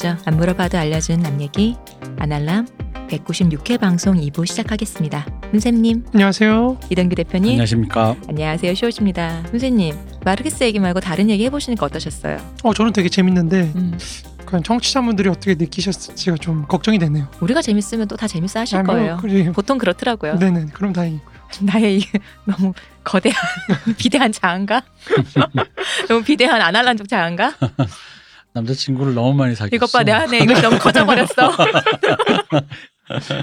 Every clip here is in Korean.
얘기죠. 안 물어봐도 알려주는 남 얘기. 아날람 196회 방송 2부 시작하겠습니다. 문쌤님, 안녕하세요. 이동규 대표님. 안녕하십니까. 안녕하세요. 쇼우십니다. 문쌤님, 마르크스 얘기 말고 다른 얘기 해보시니까 어떠셨어요? 어 저는 되게 재밌는데 음, 그냥 청취자분들이 어떻게 느끼셨을지가 좀 걱정이 되네요. 우리가 재밌으면 또 다 재밌어 하실 아, 뭐, 거예요. 그래. 보통 그렇더라고요. 네네. 그럼 다행이고. 나의 이 너무 거대한 비대한 자아인가? 너무 비대한 아날란족 자아인가? 남자친구를 너무 많이 사귀었어. 이것 봐 내 안에 이거 너무 커져버렸어.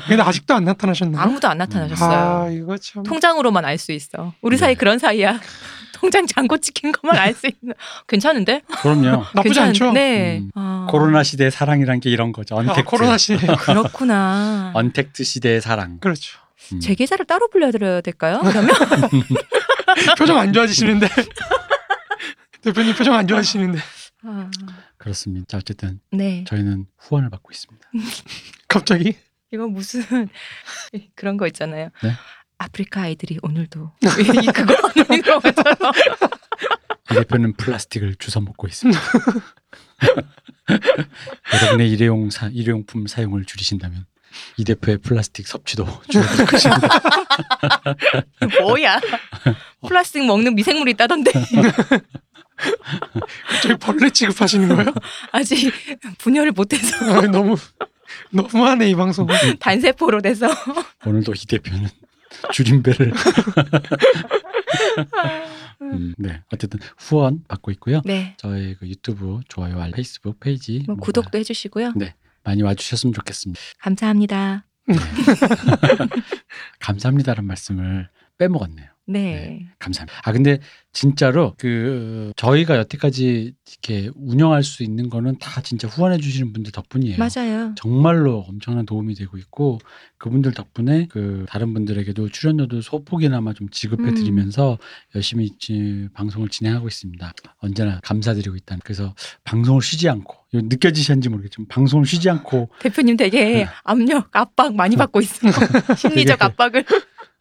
근데 아직도 안 나타나셨나요? 아무도 안 나타나셨어요. 아 이거 참. 통장으로만 알 수 있어. 우리 네. 사이 그런 사이야. 통장 잔고 찍힌 것만 알 수 있는. 괜찮은데? 그럼요. 나쁘지 않죠? 네. 음. 아, 코로나 시대의 사랑이란 게 이런 거죠. 아, 언택트. 코로나 시대. 그렇구나. 언택트 시대의 사랑. 그렇죠. 음. 제 계좌를 따로 불려드려야 될까요? 그러면 표정 안 좋아지시는데. 대표님 표정 안 좋아지시는데. 아, 그렇습니다. 자, 어쨌든 네. 저희는 후원을 받고 있습니다. 갑자기. 이거 무슨 그런 거 있잖아요. 네? 아프리카 아이들이 오늘도 이 그거 하는 것처럼 이 대표는 플라스틱을 주워 먹고 있습니다. 여러분의 일회용 사, 일회용품 사용을 줄이신다면 이 대표의 플라스틱 섭취도 줄어들 것입니다. 뭐야? 플라스틱 먹는 미생물이 있다던데 저희 벌레 취급하시는 거예요? 아직 분열을 못해서 아, 너무 너무하네 이 방송. 단세포로 돼서 오늘도 이 대표는 줄임배를 음, 네 어쨌든 후원 받고 있고요. 네. 저희 그 유튜브 좋아요, 알 페이스북 페이지 뭐뭐 구독도 해주시고요. 네. 많이 와주셨으면 좋겠습니다. 감사합니다. 감사합니다라는 말씀을 빼먹었네요. 네. 감사합니다. 아 근데 진짜로 그 저희가 여태까지 이렇게 운영할 수 있는 거는 다 진짜 후원해 주시는 분들 덕분이에요. 맞아요. 정말로 엄청난 도움이 되고 있고 그분들 덕분에 그 다른 분들에게도 출연료도 소폭이나마 좀 지급해 드리면서 열심히 지- 방송을 진행하고 있습니다. 언제나 감사드리고 있다. 그래서 방송을 쉬지 않고 느껴지셨는지 모르겠지만 방송을 쉬지 않고 대표님 되게 네. 압력, 압박 많이 받고 있어. 심리적 압박을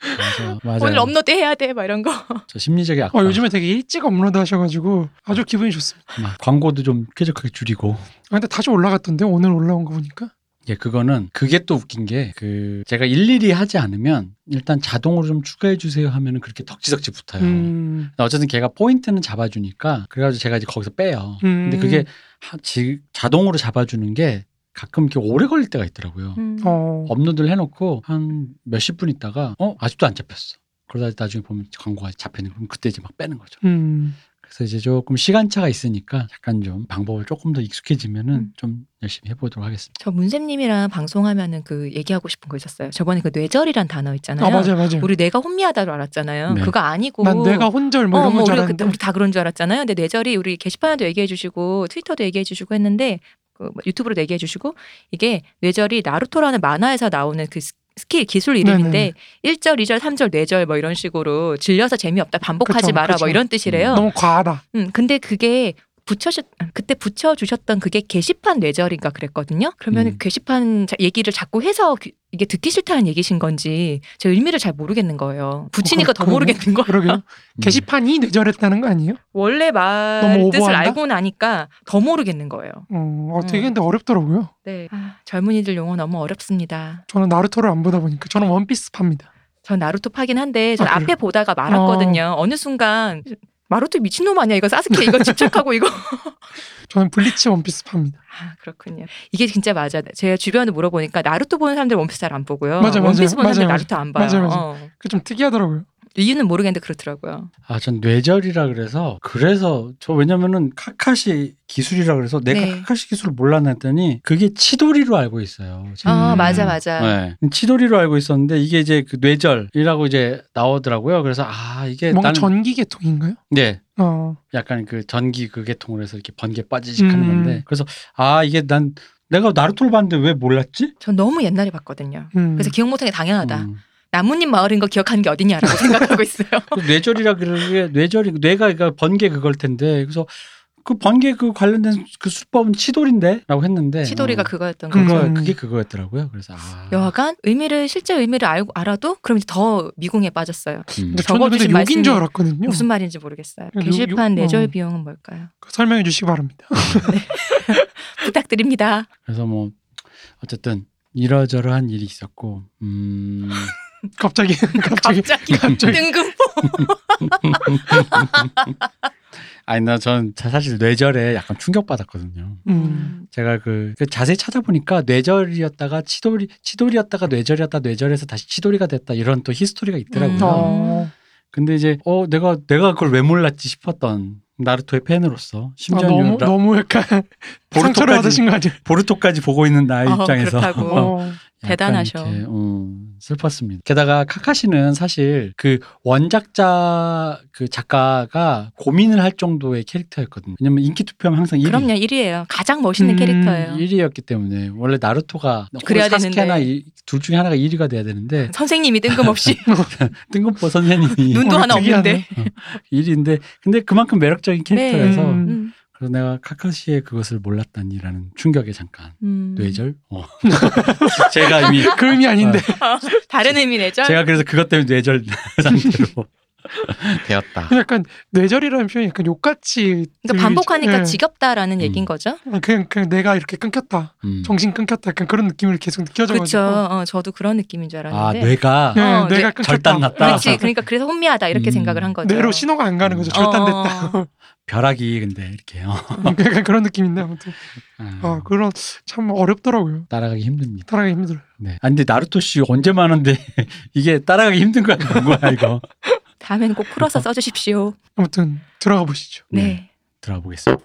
맞아, 맞아요. 오늘 업로드 해야 돼, 막 이런 거. 저 심리적인 압박. 어, 요즘에 되게 일찍 업로드 하셔가지고 아주 기분이 좋습니다. 막 광고도 좀 쾌적하게 줄이고. 아, 근데 다시 올라갔던데 오늘 올라온 거 보니까. 예, 그거는 그게 또 웃긴 게 그 제가 일일이 하지 않으면 일단 자동으로 좀 추가해 주세요 하면은 그렇게 덕지덕지 붙어요. 음. 어쨌든 걔가 포인트는 잡아주니까 그래가지고 제가 이제 거기서 빼요. 음. 근데 그게 하- 지- 자동으로 잡아주는 게 가끔 이렇게 오래 걸릴 때가 있더라고요. 음. 어. 업로드를 해놓고 한 몇십 분 있다가 어 아직도 안 잡혔어. 그러다 나중에 보면 광고가 잡히는 그럼 그때 이제 막 빼는 거죠. 음. 그래서 이제 조금 시간차가 있으니까 약간 좀 방법을 조금 더 익숙해지면은 음. 좀 열심히 해보도록 하겠습니다. 저 문쌤님이랑 방송하면은 그 얘기하고 싶은 거 있었어요. 저번에 그 뇌절이란 단어 있잖아요. 아 맞아요 맞아요. 우리 뇌가 혼미하다로 알았잖아요. 네. 그거 아니고. 난 내가 혼절 뭐 어, 이런 뭐 건줄 우리 알았는데. 그때 우리 다 그런 줄 알았잖아요. 근데 뇌절이 우리 게시판에도 얘기해 주시고 트위터도 얘기해 주시고 했는데 그뭐 유튜브로도 얘기해 주시고 이게 뇌절이 나루토라는 만화에서 나오는 그 스- 스킬 기술 이름인데 네네. 1절, 2절, 3절, 4절 뭐 이런 식으로 질려서 재미없다 반복하지 그쵸, 마라 그쵸. 뭐 이런 뜻이래요. 너무 과하다. 음, 근데 그게 붙여주 그때 붙여 주셨던 그게 게시판 뇌절인가 그랬거든요. 그러면 음. 게시판 자- 얘기를 자꾸 해서 그- 이게 듣기 싫다는 얘기신 건지 제 의미를 잘 모르겠는 거예요. 붙이니까 어, 더. 모르겠는 거예요. 그러게요. 음. 게시판이 뇌절했다는 거 아니에요? 원래 말 뜻을? 알고 나니까 더 모르겠는 거예요. 어, 어, 되게 음. 근데 어렵더라고요. 네, 아, 젊은이들 용어 너무 어렵습니다. 저는 나루토를 안 보다 보니까 저는 원피스 팝니다. 전 나루토 파긴 한데 전 아? 앞에 보다가 말았거든요. 어느 순간 나루토 미친놈 아니야 이거 사스케 이거 집착하고 이거 저는 블리치 원피스 팝니다. 아 그렇군요. 이게 진짜 맞아. 제가 주변에 물어보니까 나루토 보는 사람들 원피스 잘 안 보고요. 맞아, 맞아. 원피스 보는 사람들 맞아, 나루토 안 봐요. 맞아, 맞아. 어. 그 좀 특이하더라고요. 이유는 모르겠는데 그렇더라고요. 아, 전 뇌절이라 그래서 그래서 저 왜냐면은 카카시 기술이라 그래서 내가 네. 카카시 기술을 몰랐나 했더니 그게 치도리로 알고 있어요. 아 음. 맞아 맞아. 네. 치도리로 알고 있었는데 이게 이제 그 뇌절이라고 이제 나오더라고요. 그래서 아 이게 뭔가 나는 전기 계통인가요? 네 어. 약간 그 전기 그 계통으로 해서 이렇게 번개 빠지직 하는 음. 건데 그래서 아 이게 난 내가 나루토를 봤는데 왜 몰랐지? 전 너무 옛날에 봤거든요. 음. 그래서 기억 못하는 게 당연하다. 음. 나뭇잎 마을인 거 기억하는 게 어디냐라고 생각하고 있어요. 그 뇌절이라 그러게 뇌절이 뇌가 그러니까 번개 그걸 텐데 그래서 그 번개 그 관련된 그 수법은 치돌인데라고 했는데 치돌이가 어, 그거였던 음. 거죠. 그거 그게 그거였더라고요. 그래서 아, 여하간 의미를 실제 의미를 알고 알아도 그럼 이제 더 미궁에 빠졌어요. 음. 근데 적어주신 욕인 줄 알았거든요. 무슨 말인지 모르겠어요. 요- 게시판 요- 내절 어. 비용은 뭘까요? 그거 설명해 주시기 바랍니다. 부탁드립니다. 그래서 뭐 어쨌든 이러저러한 일이 있었고 음, 갑자기 갑자기 갑자기 갑자기 뜬금 아니 나 전 사실 뇌절에 약간 충격 받았거든요. 음. 제가 그, 그 자세히 찾아보니까 뇌절이었다가 치돌이 치돌이었다가 뇌절이었다 뇌절에서 다시 치돌이가 됐다 이런 또 히스토리가 있더라고요. 음. 어. 근데 이제 어 내가 내가 그걸 왜 몰랐지 싶었던 나루토의 팬으로서 아, 심지어 너무 라- 너무 약간 보르토까지 받으신 거 아니에요? 보르토까지 보고 있는 나의 어, 입장에서 그렇다고. 어. 대단하셔. 이렇게, 어, 슬펐습니다. 게다가 카카시는 사실 그 원작자 그 작가가 고민을 할 정도의 캐릭터였거든요. 왜냐면 인기 투표하면 항상 1위. 그럼요 1위예요. 가장 멋있는 음, 캐릭터예요. 1위였기 때문에 원래 나루토가 그래야 사스케나 되는데. 이- 둘 중에 하나가 1위가 돼야 되는데 선생님이 뜬금없이 뜬금포 선생님이 눈도 어, 하나. 없는데. 1위인데 근데 그만큼 매력적인 캐릭터라서 음. 음. 그래서 내가 카카시의 그것을 몰랐다니라는 충격에 잠깐 음. 뇌절. 어. 제가 이미 그 의미 아닌데. 다른 의미 내죠. 제가 그래서 그것 때문에 뇌절 상태로 되었다. 약간 뇌절이라는 표현이 약간 욕같이. 그러니까. 반복하니까 예. 지겹다라는 음. 얘기인 거죠. 그냥 그냥 내가 이렇게 끊겼다. 음. 정신 끊겼다. 약간 그런 느낌을 계속 느껴져가지고. 그렇죠. 어, 저도 그런 느낌인 줄아 알았는데. 뇌가 예, 어, 내가 뇌- 끊겼다. 절단 났다. 그렇지. 그러니까 그래서 혼미하다 이렇게 음. 생각을 한 거죠. 뇌로 신호가 안 가는 거죠. 음. 절단됐다. 벼락이 근데 이렇게 어. 약간 그런 느낌인데 아무튼. 아, 아 그런 참 어렵더라고요. 따라가기 힘듭니다. 따라가기 힘들어요. 네. 아 근데 나루토 씨 언제 많은데 이게 따라가기 힘든 거야 뭐야 이거. 다음에는 꼭 풀어서 써주십시오. 아무튼 들어가 보시죠. 네. 네. 들어가 보겠습니다.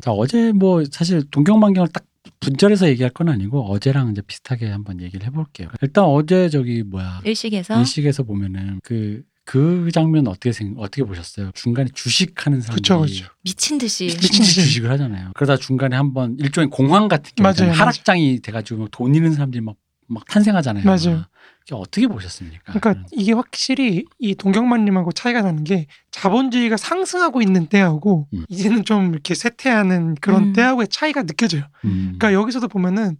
자 어제 뭐 사실 동경만경을 딱 분절해서 얘기할 건 아니고 어제랑 이제 비슷하게 한번 얘기를 해볼게요. 일단 어제 저기 뭐야 일식에서 일식에서 보면은 그. 그 장면 어떻게 생 어떻게 보셨어요? 중간에 주식하는 사람들이 그쵸, 그쵸. 미친 듯이 미친 듯이. 주식을 하잖아요. 그러다 중간에 한번 일종의 공황 같은 게 맞아요, 있잖아요. 맞아요. 하락장이 돼가지고 막돈 잃는 사람들이 막, 막 탄생하잖아요. 맞아요. 그게 어떻게 보셨습니까? 그러니까 이게 확실히 이 동경만님하고 차이가 나는 게 자본주의가 상승하고 있는 때하고 음. 이제는 좀 이렇게 쇠퇴하는 그런 음. 때하고의 차이가 느껴져요. 음. 그러니까 여기서도 보면은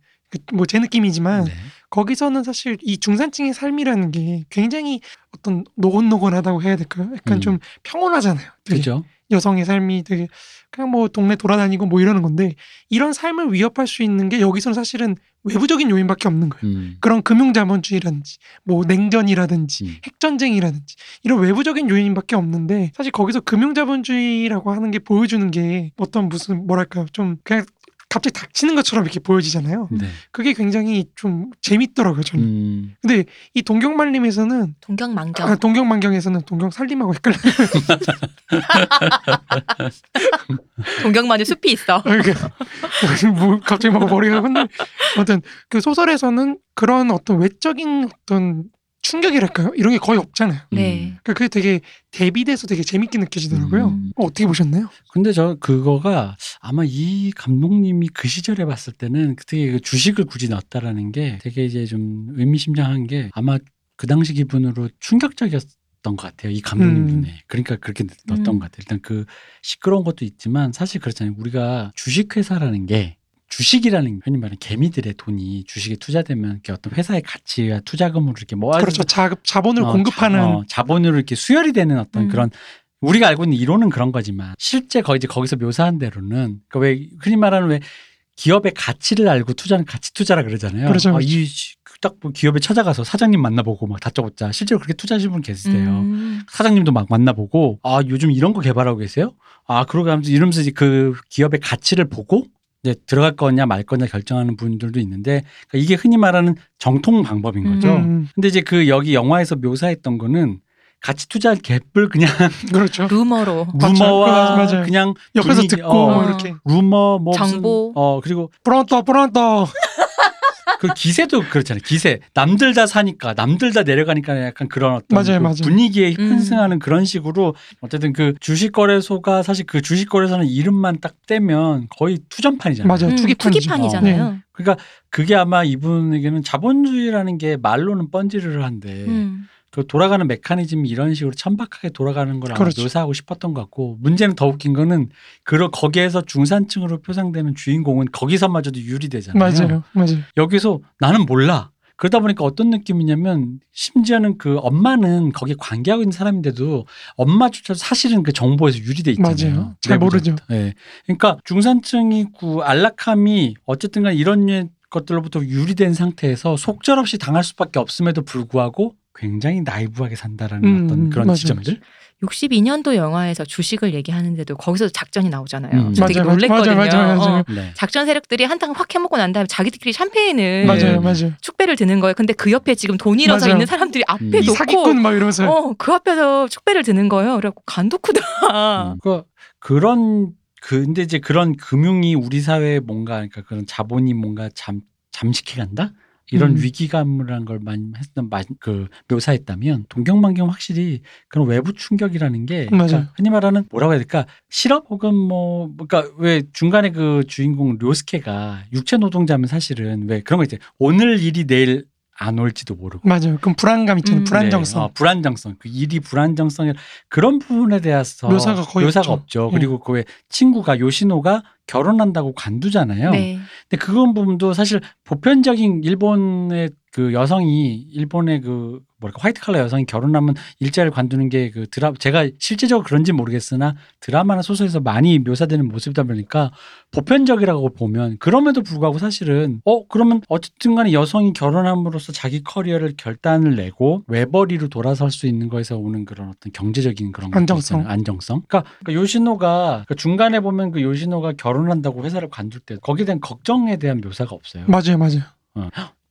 뭐 제 느낌이지만 네. 거기서는 사실 이 중산층의 삶이라는 게 굉장히 어떤 노곤노곤하다고 해야 될까요? 약간 음. 좀 평온하잖아요. 그죠? 여성의 삶이 되게 그냥 뭐 동네 돌아다니고 뭐 이러는 건데 이런 삶을 위협할 수 있는 게 여기서는 사실은 외부적인 요인밖에 없는 거예요. 음. 그런 금융자본주의라든지 뭐 냉전이라든지 음. 핵전쟁이라든지 이런 외부적인 요인밖에 없는데 사실 거기서 금융자본주의라고 하는 게 보여주는 게 어떤 무슨 뭐랄까요 좀 그냥 갑자기 닥치는 것처럼 이렇게 보여지잖아요. 네. 그게 굉장히 좀 재밌더라고요 저는. 음. 근데 이 동경만림에서는 동경만경. 아 동경만경에서는 동경살림하고 헷갈려. 동경만의 숲이 있어. 이게 뭐 갑자기 막 머리가 혼날. 아무튼 그 소설에서는 그런 어떤 외적인 어떤 충격이랄까요? 이런 게 거의 없잖아요. 네. 그러니까 그게 되게 대비돼서 되게 재밌게 느껴지더라고요. 음. 어, 어떻게 보셨나요? 근데 저 그거가 아마 이 감독님이 그 시절에 봤을 때는 되게 그 주식을 굳이 넣었다라는 게 되게 이제 좀 의미심장한 게 아마 그 당시 기분으로 충격적이었 던 것 같아요. 이 감독님 음. 눈에. 그러니까 그렇게 넣었던 음. 것 같아요. 일단 그 시끄러운 것도 있지만 사실 그렇잖아요. 우리가 주식회사라는 게 주식이라는 흔히 말하는 개미들의 돈이 주식에 투자되면 이렇게 어떤 회사의 가치와 투자금으로 이렇게 모아져 그렇죠. 자, 자본을 어, 공급하는 자, 어, 자본으로 이렇게 수혈이 되는 어떤 음. 그런 우리가 알고 있는 이론은 그런 거지만 실제 거기 이제 거기서 묘사한 대로는 그왜 흔히 말하는 왜 기업의 가치를 알고 투자는 가치 투자라 그러잖아요. 그렇죠, 아, 그렇죠. 이딱 뭐 기업에 찾아가서 사장님 만나보고 막 다짜고짜 실제로 그렇게 투자하시는 분 계세요. 음. 사장님도 막 만나보고 아 요즘 이런 거 개발하고 계세요? 아 그러고 하면서 이러면서 이제 그 기업의 가치를 보고 이제 들어갈 거냐 말 거냐 결정하는 분들도 있는데 그러니까 이게 흔히 말하는 정통 방법인 거죠. 음, 근데 이제 그 여기 영화에서 묘사했던 거는 가치 투자할 갭을 그냥 그렇죠. 루머로 맞아요. 루머와 맞아요. 그냥 옆에서 분위기, 듣고 어, 뭐 어. 이렇게 루머 뭐 무슨- 정보. 어 그리고 프론터 프론터 그 기세도 그렇잖아요. 기세 남들 다 사니까 남들 다 내려가니까 약간 그런 어떤 맞아요, 그 맞아요. 분위기에 음. 환승하는 그런 식으로 어쨌든 그 주식 거래소가 사실 그 주식 거래소는 이름만 딱 떼면 거의 투전판이잖아요. 맞아요. 음. 투기판이잖아요. 그러니까 그게 아마 이분에게는 자본주의라는 게 말로는 번지르르 한데 음. 그 돌아가는 메커니즘이 이런 식으로 천박하게 돌아가는 걸 그렇죠. 묘사하고 싶었던 것 같고 문제는 더 웃긴 거는 그런 거기에서 중산층으로 표상되는 주인공은 거기서마저도 유리되잖아요. 맞아요, 맞아요. 여기서 나는 몰라. 그러다 보니까 어떤 느낌이냐면 심지어는 그 엄마는 거기에 관계하고 있는 사람인데도 엄마조차도 사실은 그 정보에서 유리돼 있잖아요. 맞아요. 잘. 모르죠. 예. 그러니까 중산층이 그 안락함이 어쨌든 간 이런 것들로부터 유리된 상태에서 속절없이 당할 수밖에 없음에도 불구하고 굉장히 나이브하게 산다라는 음, 어떤 음, 그런 맞아요, 지점들. 62년도 영화에서 주식을 얘기하는데도 거기서 작전이 나오잖아요. 음. 저 되게 놀랬거든요. 맞아요, 맞아요. 어, 네. 작전 세력들이 한탕 확 해먹고 난 다음에 자기들끼리 샴페인을 맞아요, 네. 맞아요. 축배를 드는 거예요. 근데 그 옆에 지금 돈 잃어서. 있는 사람들이 앞에 음. 이 놓고 사기꾼 막 이러면서 어, 그 앞에서 축배를 드는 거예요. 그래갖고 간도쿠다. 음. 그 그런 근데 이제 그런 금융이 우리 사회에 뭔가 그러니까 그런 자본이 뭔가 잠 잠식해 간다 이런 음. 위기감이라는 걸 많이 했던 마- 그 묘사했다면 동경만경 확실히 그런 외부 충격이라는 게. 그러니까 흔히 말하는 뭐라고 해야 될까 실업 혹은 뭐 그러니까 왜 중간에 그 주인공 료스케가 육체 노동자면 사실은 왜 그런 거 있지 오늘 일이 내일 안 올지도 모르고 맞아요. 그럼 불안감 있잖아요. 음. 불안정성. 네, 어, 불안정성. 그 일이 불안정성 그런 부분에 대해서 묘사가 거의 묘사가 없죠. 없죠. 예. 그리고 그왜 친구가 요시노가 결혼한다고 관두잖아요. 네. 근데 그건 부분도 사실 보편적인 일본의 그 여성이 일본의 그 뭐랄까 화이트 칼라 여성이 결혼하면 일자리를 관두는 게 그 드라 제가 실제적으로 그런지 모르겠으나 드라마나 소설에서 많이 묘사되는 모습이다 보니까 보편적이라고 보면 그럼에도 불구하고 사실은 어 그러면 어쨌든 간에 여성이 결혼함으로써 자기 커리어를 결단을 내고 외벌이로 돌아설 수 있는 거에서 오는 그런 어떤 경제적인 그런 안정성. 안정성. 그러니까, 그러니까 요시노가 그 중간에 보면 그 요시노가 결혼 한다고 회사를 관둘 때 거기에 대한 걱정에 대한 묘사가 없어요. 맞아요, 맞아요.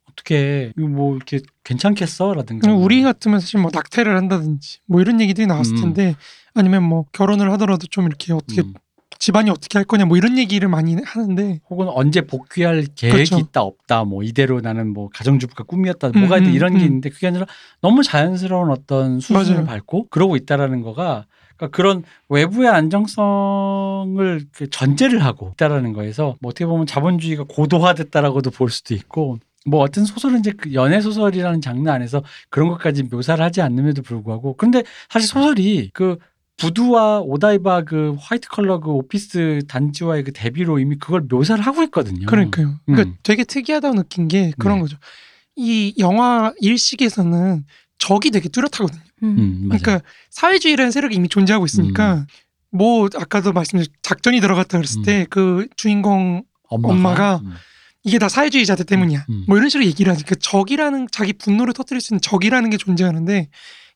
어떻게 이거 뭐 이렇게 괜찮겠어라든가. 우리 같으면 사실 뭐 낙태를 한다든지 뭐 이런 얘기들이 나왔을 음. 텐데 아니면 뭐 결혼을 하더라도 좀 이렇게 어떻게 음. 집안이 어떻게 할 거냐 뭐 이런 얘기를 많이 하는데 혹은 언제 복귀할 계획이 그렇죠. 있다 없다 뭐 이대로 나는 뭐 가정주부가 꿈이었다 음, 뭐가 있다 음, 이런 게 음. 있는데 그게 아니라 너무 자연스러운 어떤 수준을 맞아요. 밟고 그러고 있다라는 거가 그러니까 그런 외부의 안정성을 그 전제를 하고 있다라는 거에서 뭐 어떻게 보면 자본주의가 고도화됐다라고도 볼 수도 있고 뭐 어떤 소설은 이제 그 연애 소설이라는 장르 안에서 그런 것까지 묘사를 하지 않음에도 불구하고 그런데 사실 소설이 그 부두와 오다이바 그 화이트 컬러 그 오피스 단지와의 그 대비로 이미 그걸 묘사를 하고 있거든요. 그러니까요. 그러니까 음. 되게 특이하다고 느낀 게 그런 네. 거죠. 이 영화 일식에서는 적이 되게 뚜렷하거든요. 음. 음. 그러니까 사회주의라는 세력이 이미 존재하고 있으니까 뭐 아까도 말씀드린 작전이 들어갔다 그랬을 음. 때그 주인공 엄마가 음, 이게 다 사회주의자들 때문이야. 음. 뭐 이런 식으로 얘기를 하니까 적이라는 자기 분노를 터뜨릴 수 있는 적이라는 게 존재하는데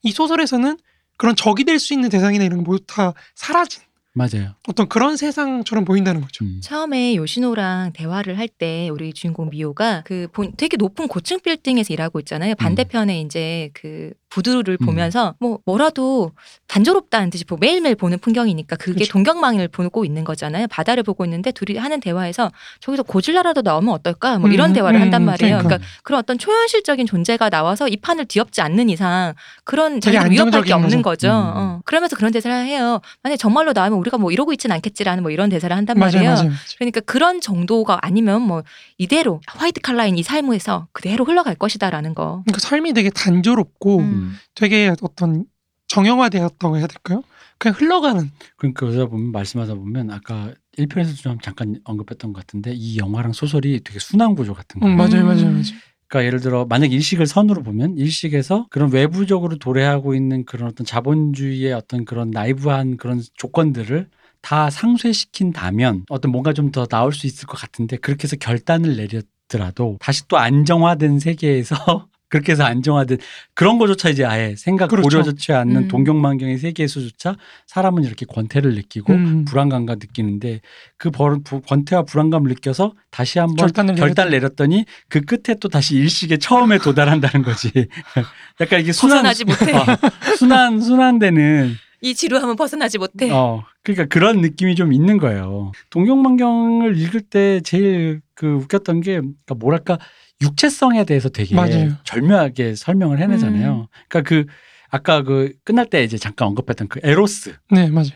이 소설에서는 그런 적이 될 수 있는 대상이나 이런 게 모두 다 사라진 맞아요. 어떤 그런 세상처럼 보인다는 거죠. 음. 처음에 요시노랑 대화를 할 때 우리 주인공 미호가 그 본- 되게 높은 고층 빌딩에서 일하고 있잖아요. 반대편에 이제 그 부두를 음. 보면서 뭐 뭐라도 단조롭다는 듯이 보- 매일매일 보는 풍경이니까 그게 그쵸. 동경망을 보고 있는 거잖아요. 바다를 보고 있는데 둘이 하는 대화에서 저기서 고질라라도 나오면 어떨까? 뭐 이런 음, 대화를 음, 한단 말이에요. 그러니까. 그러니까 그런 어떤 초현실적인 존재가 나와서 이 판을 뒤엎지 않는 이상 그런 자기를 위협할 게 없는 거죠. 음. 어. 그러면서 그런 대사를 해요. 만약 정말로 나오면 우리가 뭐 이러고 있진 않겠지라는 뭐 이런 대사를 한단 맞아요, 말이에요. 맞아요. 그러니까 그런 정도가 아니면 뭐 이대로 화이트 칼라인 이 삶에서 그대로 흘러갈 것이다라는 거. 그러니까 삶이 되게 단조롭고 음. 되게 어떤 정형화되었다고 해야 될까요? 그냥 흘러가는 그러니까 그러다 보면 말씀하다 보면 아까 1편에서 좀 잠깐 언급했던 것 같은데 이 영화랑 소설이 되게 순환 구조 같은 거예요. 음, 맞아요, 음. 맞아요, 맞아요. 그러니까 예를 들어 만약 일식을 선으로 보면 일식에서 그런 외부적으로 도래하고 있는 그런 어떤 자본주의의 어떤 그런 나이브한 그런 조건들을 다 상쇄시킨다면 어떤 뭔가 좀 더 나올 수 있을 것 같은데 그렇게 해서 결단을 내렸더라도 다시 또 안정화된 세계에서 그렇게 해서 안정화된 그런 거조차 이제 아예 생각 그렇죠. 고려조차 않는 음. 동경만경의 세계에서조차 사람은 이렇게 권태를 느끼고 음. 불안감과 느끼는데 그 벌- 부- 권태와 불안감을 느껴서 다시 한번 결단을 결단을 내렸더니 그 끝에 또 다시 일식의 처음에 도달한다는 거지. 약간 이게 순환 벗어나지 못해. 어, 순환 순환되는 이 지루함은 벗어나지 못해. 어 그러니까 그런 느낌이 좀 있는 거예요. 동경만경을 읽을 때 제일 그 웃겼던 게 그러니까 뭐랄까 육체성에 대해서 되게 맞아요. 절묘하게 설명을 해내잖아요. 그러니까 그 아까 그 끝날 때 이제 잠깐 언급했던 그 에로스 네, 맞아요.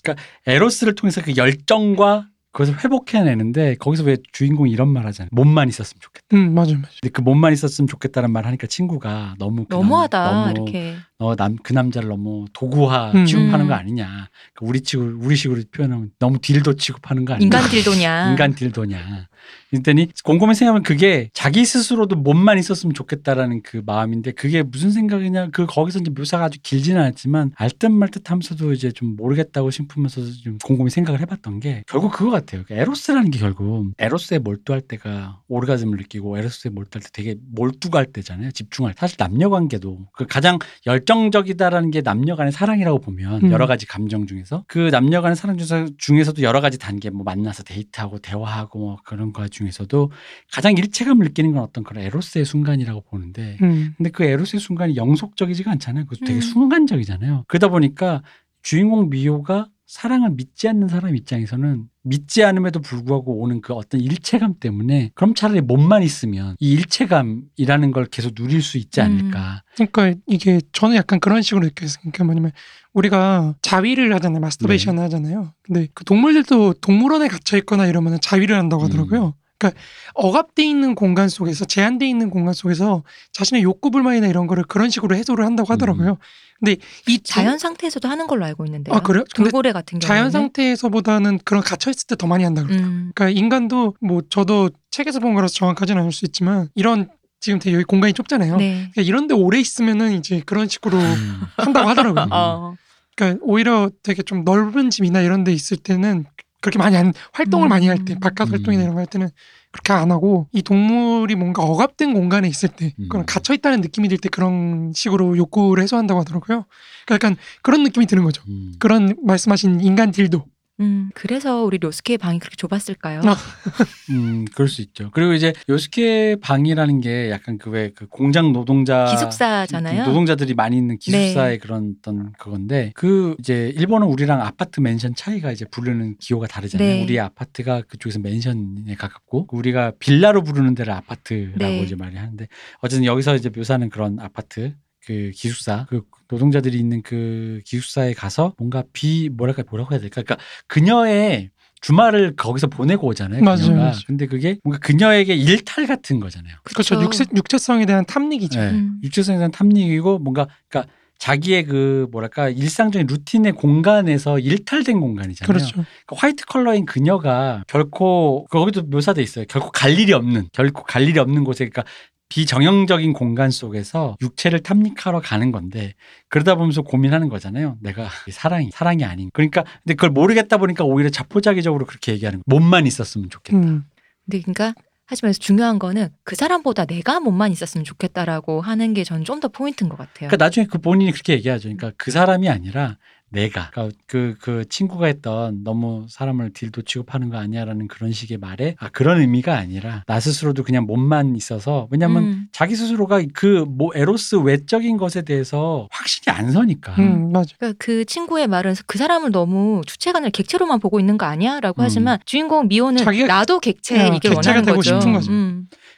에로스를 통해서 그 열정과 그것을 회복해내는데 거기서 왜 주인공이 이런 말 하잖아요. 몸만 있었으면 좋겠다. 음, 맞아요, 맞아요. 근데 그 몸만 있었으면 좋겠다는 말 하니까 친구가 너무 그 너무하다 너무, 이렇게. 너남그 남자를 너무 도구화 음. 취급하는 거 음. 아니냐. 그러니까 우리 식으로 우리 식으로 표현하면 너무 딜도 취급하는 거 아니냐. 인간 딜도냐. 인간 딜도냐. 그랬더니 곰곰이 생각하면 그게 자기 스스로도 몸만 있었으면 좋겠다라는 그 마음인데 그게 무슨 생각이냐. 그 거기서 이제 묘사가 아주 길지는 않았지만 알듯 말듯 하면서도 이제 좀 모르겠다고 싶으면서도 좀 곰곰이 생각을 해봤던 게 결국 그거 같아요. 그러니까 에로스라는 게 결국 에로스에 몰두할 때가 오르가즘을 느끼고 에로스에 몰두할 때 되게 몰두할 때잖아요. 집중할 때. 사실 남녀 관계도 그 가장 열정 적이다라는 게 남녀 간의 사랑이라고 보면 음. 여러 가지 감정 중에서 그 남녀 간의 사랑 중에서 중에서도 여러 가지 단계 뭐 만나서 데이트하고 대화하고 뭐 그런 거 중에서도 가장 일체감을 느끼는 건 어떤 그런 에로스의 순간이라고 보는데 음. 근데 그 에로스의 순간이 영속적이지가 않잖아요. 그것도 되게 음. 순간적이잖아요. 그러다 보니까 주인공 미호가 사랑을 믿지 않는 사람 입장에서는 믿지 않음에도 불구하고 오는 그 어떤 일체감 때문에 그럼 차라리 몸만 있으면 이 일체감이라는 걸 계속 누릴 수 있지 음. 않을까. 그러니까 이게 저는 약간 그런 식으로 느꼈어요. 그러니까 뭐냐면 우리가 자위를 하잖아요. 마스터베이션 하잖아요. 근데 그 동물들도 동물원에 갇혀 있거나 이러면 자위를 한다고 하더라고요. 그러니까 억압돼 있는 공간 속에서 제한돼 있는 공간 속에서 자신의 욕구 불만이나 이런 거를 그런 식으로 해소를 한다고 하더라고요. 근데 이 두- 자연 상태에서도 하는 걸로 알고 있는데. 아 그래요? 근데 돌고래 같은 경우는 자연 상태에서보다는 그런 갇혀 있을 때 더 많이 한다 그러더라고요. 음. 그러니까 인간도 뭐 저도 책에서 본 거라서 정확하지는 않을 수 있지만 이런 지금 되게 여기 공간이 좁잖아요. 네. 그러니까 이런데 오래 있으면은 이제 그런 식으로 음. 한다고 하더라고요. 어. 그러니까 오히려 되게 좀 넓은 집이나 이런 데 있을 때는 그렇게 많이 안 활동을 음. 많이 할 때 바깥 음. 활동이나 이런 거 할 때는 그렇게 안 하고 이 동물이 뭔가 억압된 공간에 있을 때 음. 그런 갇혀 있다는 느낌이 들 때 그런 식으로 욕구를 해소한다고 하더라고요. 그러니까 약간 그런 느낌이 드는 거죠. 음. 그런 말씀하신 인간 딜도 음. 그래서 우리 로스케의 방이 그렇게 좁았을까요? 아. 음, 그럴 수 있죠. 그리고 이제 요스케 방이라는 게 약간 그 왜 그 공장 노동자 기숙사잖아요. 노동자들이 많이 있는 기숙사의 네. 그런 어떤 그건데 그 이제 일본은 우리랑 아파트 맨션 차이가 이제 부르는 기호가 다르잖아요. 네. 우리 아파트가 그쪽에서 맨션에 가깝고 우리가 빌라로 부르는 데를 아파트라고 네. 이제 말이 하는데 어쨌든 여기서 이제 묘사하는 그런 아파트 그 기숙사 그 노동자들이 있는 그 기숙사에 가서 뭔가 비 뭐랄까 뭐라고 해야 될까 그러니까 그녀의 주말을 거기서 보내고 오잖아요. 맞아요, 그녀가. 맞아요. 근데 그게 뭔가 그녀에게 일탈 같은 거잖아요. 그렇죠. 육체, 육체성에 대한 탐닉이죠. 네. 음. 육체성에 대한 탐닉이고 뭔가 그러니까 자기의 그 뭐랄까 일상적인 루틴의 공간에서 일탈된 공간이잖아요. 그렇죠. 그러니까 화이트 컬러인 그녀가 결코 거기도 묘사돼 있어요. 결코 갈 일이 없는 결코 갈 일이 없는 곳에 그러니까 비정형적인 공간 속에서 육체를 탐닉하러 가는 건데 그러다 보면서 고민하는 거잖아요. 내가 사랑이 사랑이 아닌. 그러니까 근데 그걸 모르겠다 보니까 오히려 자포자기적으로 그렇게 얘기하는 거. 몸만 있었으면 좋겠다. 음. 근데 그러니까 하지만 중요한 거는 그 사람보다 내가 몸만 있었으면 좋겠다라고 하는 게 저는 좀더 포인트인 것 같아요. 그러니까 나중에 그 본인이 그렇게 얘기하죠. 그러니까 그 사람이 아니라 내가 그러니까 그, 그 친구가 했던 너무 사람을 딜도 취급하는 거 아니야라는 그런 식의 말에 아 그런 의미가 아니라 나 스스로도 그냥 몸만 있어서 왜냐면 음. 자기 스스로가 그 뭐 에로스 외적인 것에 대해서 확신이 안 서니까 음, 맞아. 그러니까 그 친구의 말은 그 사람을 너무 주체가 아니라 객체로만 보고 있는 거 아니야라고 음. 하지만 주인공 미호는 나도 객체 어, 이게 객체가 원하는 되고 거죠. 싶은 거죠.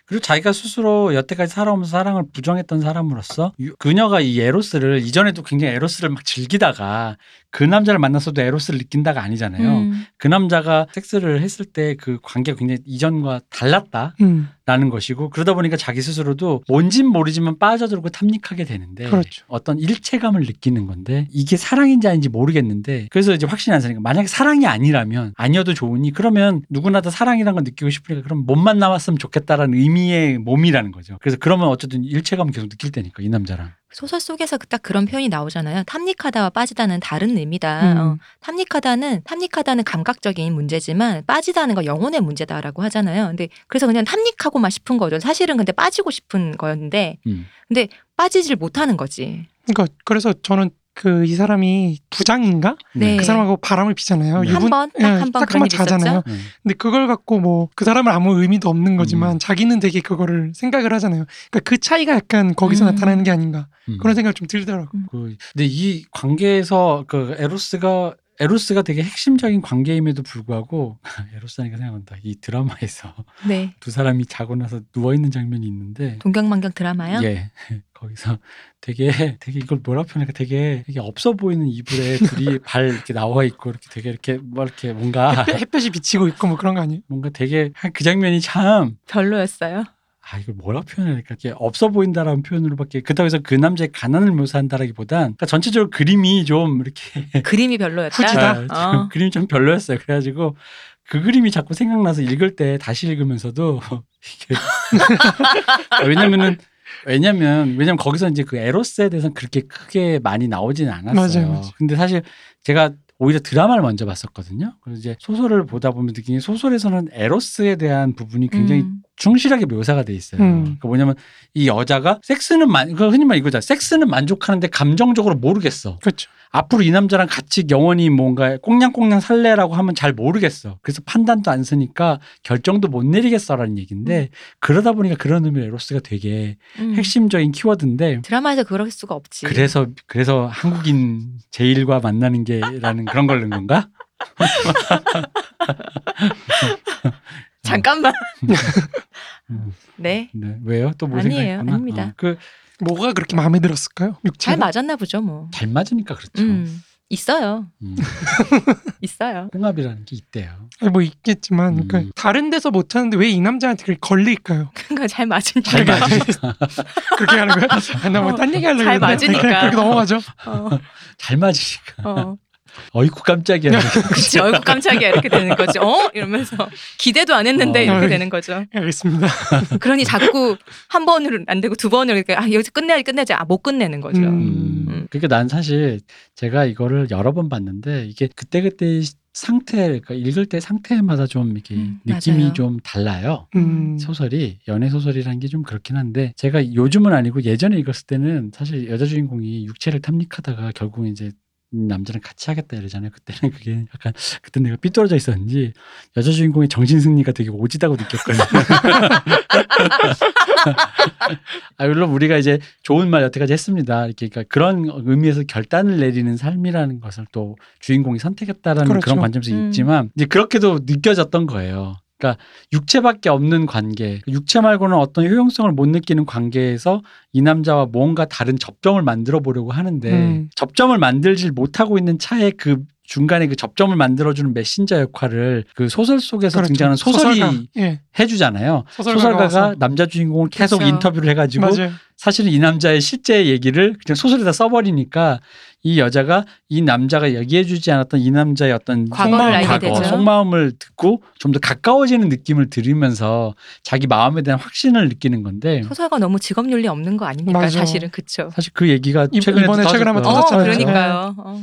음. 그리고 자기가 스스로 여태까지 살아오면서 사랑을 부정했던 사람으로서 유- 그녀가 이 에로스를 이전에도 굉장히 에로스를 막 즐기다가 그 남자를 만났어도 에로스를 느낀다가 아니잖아요. 음. 그 남자가 섹스를 했을 때 그 관계가 굉장히 이전과 달랐다. 음, 라는 것이고 그러다 보니까 자기 스스로도 뭔진 모르지만 빠져들고 탐닉하게 되는데 그렇죠. 어떤 일체감을 느끼는 건데 이게 사랑인지 아닌지 모르겠는데 그래서 이제 확신이 안 서니까 만약에 사랑이 아니라면 아니어도 좋으니 그러면 누구나 다 사랑이라는 걸 느끼고 싶으니까 그럼 몸만 남았으면 좋겠다라는 의미의 몸이라는 거죠. 그래서 그러면 어쨌든 일체감을 계속 느낄 테니까 이 남자랑. 소설 속에서 딱 그런 표현이 나오잖아요. 탐닉하다와 빠지다는 다른 의미다. 음. 어, 탐닉하다는 탐닉하다는 감각적인 문제지만 빠지다는 건 영혼의 문제다라고 하잖아요. 근데 그래서 그냥 탐닉하고만 싶은 거죠. 사실은 근데 빠지고 싶은 거였는데 음. 빠지질 못하는 거지. 그러니까 그래서 저는 그 이 사람이 부장인가? 네. 그 사람하고 바람을 피잖아요. 네. 유분- 한 번, 예, 딱한번딱 그런 한번 자잖아요. 네. 근데 그걸 갖고 뭐 그 사람은 아무 의미도 없는 거지만 음. 자기는 되게 그거를 생각을 하잖아요. 그러니까 그 차이가 약간 거기서 음. 나타나는 게 아닌가 음. 그런 생각이 좀 들더라고. 그, 근데 이 관계에서 그 에로스가 에로스가 되게 핵심적인 관계임에도 불구하고 에로스하니까 생각난다. 이 드라마에서 네. 두 사람이 자고 나서 누워 있는 장면이 있는데 동경만경 드라마요. 예. 거기서 되게 되게 이걸 뭐라 표현할까 되게 되게 없어 보이는 이불에 둘이 발 이렇게 나와 있고 이렇게 되게 이렇게 뭐 이렇게 뭔가 햇볕, 햇볕이 비치고 있고 뭐 그런 거 아니에요? 뭔가 되게 그 장면이 참 별로였어요. 아 이걸 뭐라 표현해야 될까? 이게 없어 보인다라는 표현으로밖에 그렇다고 해서 그 남자의 가난을 묘사한다라기보단 그러니까 전체적으로 그림이 좀 이렇게 그림이 별로였다. 후지다. 아, 좀 어. 그림이 좀 별로였어요. 그래가지고 그 그림이 자꾸 생각나서 읽을 때 다시 읽으면서도 이게 왜냐면은 왜냐면 왜냐면 거기서 이제 그 에로스에 대해서는 그렇게 크게 많이 나오지는 않았어요. 맞아요, 맞아요. 근데 사실 제가 오히려 드라마를 먼저 봤었거든요. 그래서 이제 소설을 보다 보면 게 소설에서는 에로스에 대한 부분이 굉장히 음. 충실하게 묘사가 돼 있어요. 음. 그러니까 뭐냐면 이 여자가 섹스는 만, 그 흔히 말 이거잖아. 섹스는 만족하는데 감정적으로 모르겠어. 그렇죠. 앞으로 이 남자랑 같이 영원히 뭔가 꽁냥꽁냥 살래라고 하면 잘 모르겠어. 그래서 판단도 안 쓰니까 결정도 못 내리겠어라는 얘기인데 그러다 보니까 그런 의미로 에로스가 되게 음. 핵심적인 키워드인데 드라마에서 그럴 수가 없지. 그래서 그래서 한국인 제일과 만나는 게라는 그런 걸 넣은 건가? 잠깐만. 음. 네. 네. 왜요? 또뭐 아니에요. 아닙니다. 어, 그잘 뭐가 그렇게 마음에 들었을까요? 육체가. 잘 맞았나 보죠, 뭐. 맞으니까 그렇죠. 음. 있어요. 음. 있어요. 홍합이라는 게 있대요. 아니, 뭐 있겠지만 음. 그러니까 다른 데서 못하는데 왜 이 남자한테 그렇게 걸릴까요? 그러니까 잘 맞으니까. 잘 맞. 그렇게 하는 거야? 아, 나뭐딴 얘기 하려고 잘 했는데 맞으니까. 그냥 그렇게 넘어가죠. 어, 잘 맞으니까. 어. 어이쿠 깜짝이야. 그치, 얼굴 깜짝이야. 이렇게 되는 거지. 어? 이러면서. 기대도 안 했는데 어. 이렇게 어. 되는 거죠. 알겠습니다. 그러니 자꾸 한 번으로 안 되고 두 번으로 이렇게, 아, 여기서 끝내야지, 끝내야지. 아, 못 끝내는 거죠. 음. 음. 음. 그러니까 난 사실 제가 이거를 여러 번 봤는데 이게 그때그때 상태, 그러니까 읽을 때 상태마다 좀 이렇게 음, 느낌이 맞아요. 좀 달라요. 음. 소설이 연애 소설이라는 게 좀 그렇긴 한데 제가 요즘은 아니고 예전에 읽었을 때는 사실 여자 주인공이 육체를 탐닉하다가 결국 이제 남자랑 같이 하겠다 이러잖아요. 그때는 그게 약간 그때 내가 삐뚤어져 있었는지 여자 주인공의 정신 승리가 되게 오지다고 느꼈거든요. 아 물론 우리가 이제 좋은 말 여태까지 했습니다. 이렇게 그러니까 그런 의미에서 결단을 내리는 삶이라는 것을 또 주인공이 선택했다라는 그렇죠. 그런 관점에서 음. 있지만 이제 그렇게도 느껴졌던 거예요. 그러니까 육체밖에 없는 관계, 육체 말고는 어떤 효용성을 못 느끼는 관계에서 이 남자와 뭔가 다른 접점을 만들어 보려고 하는데 음. 접점을 만들질 못하고 있는 차에 그 중간에 그 접점을 만들어주는 메신저 역할을 그 소설 속에서 그렇죠. 등장하는 소설이 소설가. 예. 해주잖아요. 소설가가, 소설가가. 남자 주인공을 계속 그렇죠. 인터뷰를 해가지고 맞아요. 사실은 이 남자의 실제 얘기를 그냥 소설에다 써버리니까 이 여자가 이 남자가 얘기해주지 않았던 이 남자의 어떤 과거를 과거, 되죠. 속마음을 듣고 좀 더 가까워지는 느낌을 들으면서 자기 마음에 대한 확신을 느끼는 건데 소설가 너무 직업 윤리 없는 거 아닙니까? 맞아. 사실은 그쵸. 사실 그 얘기가 이- 최근에 이번에 최근에 한번 어, 터졌잖아요. 그러니까요. 어.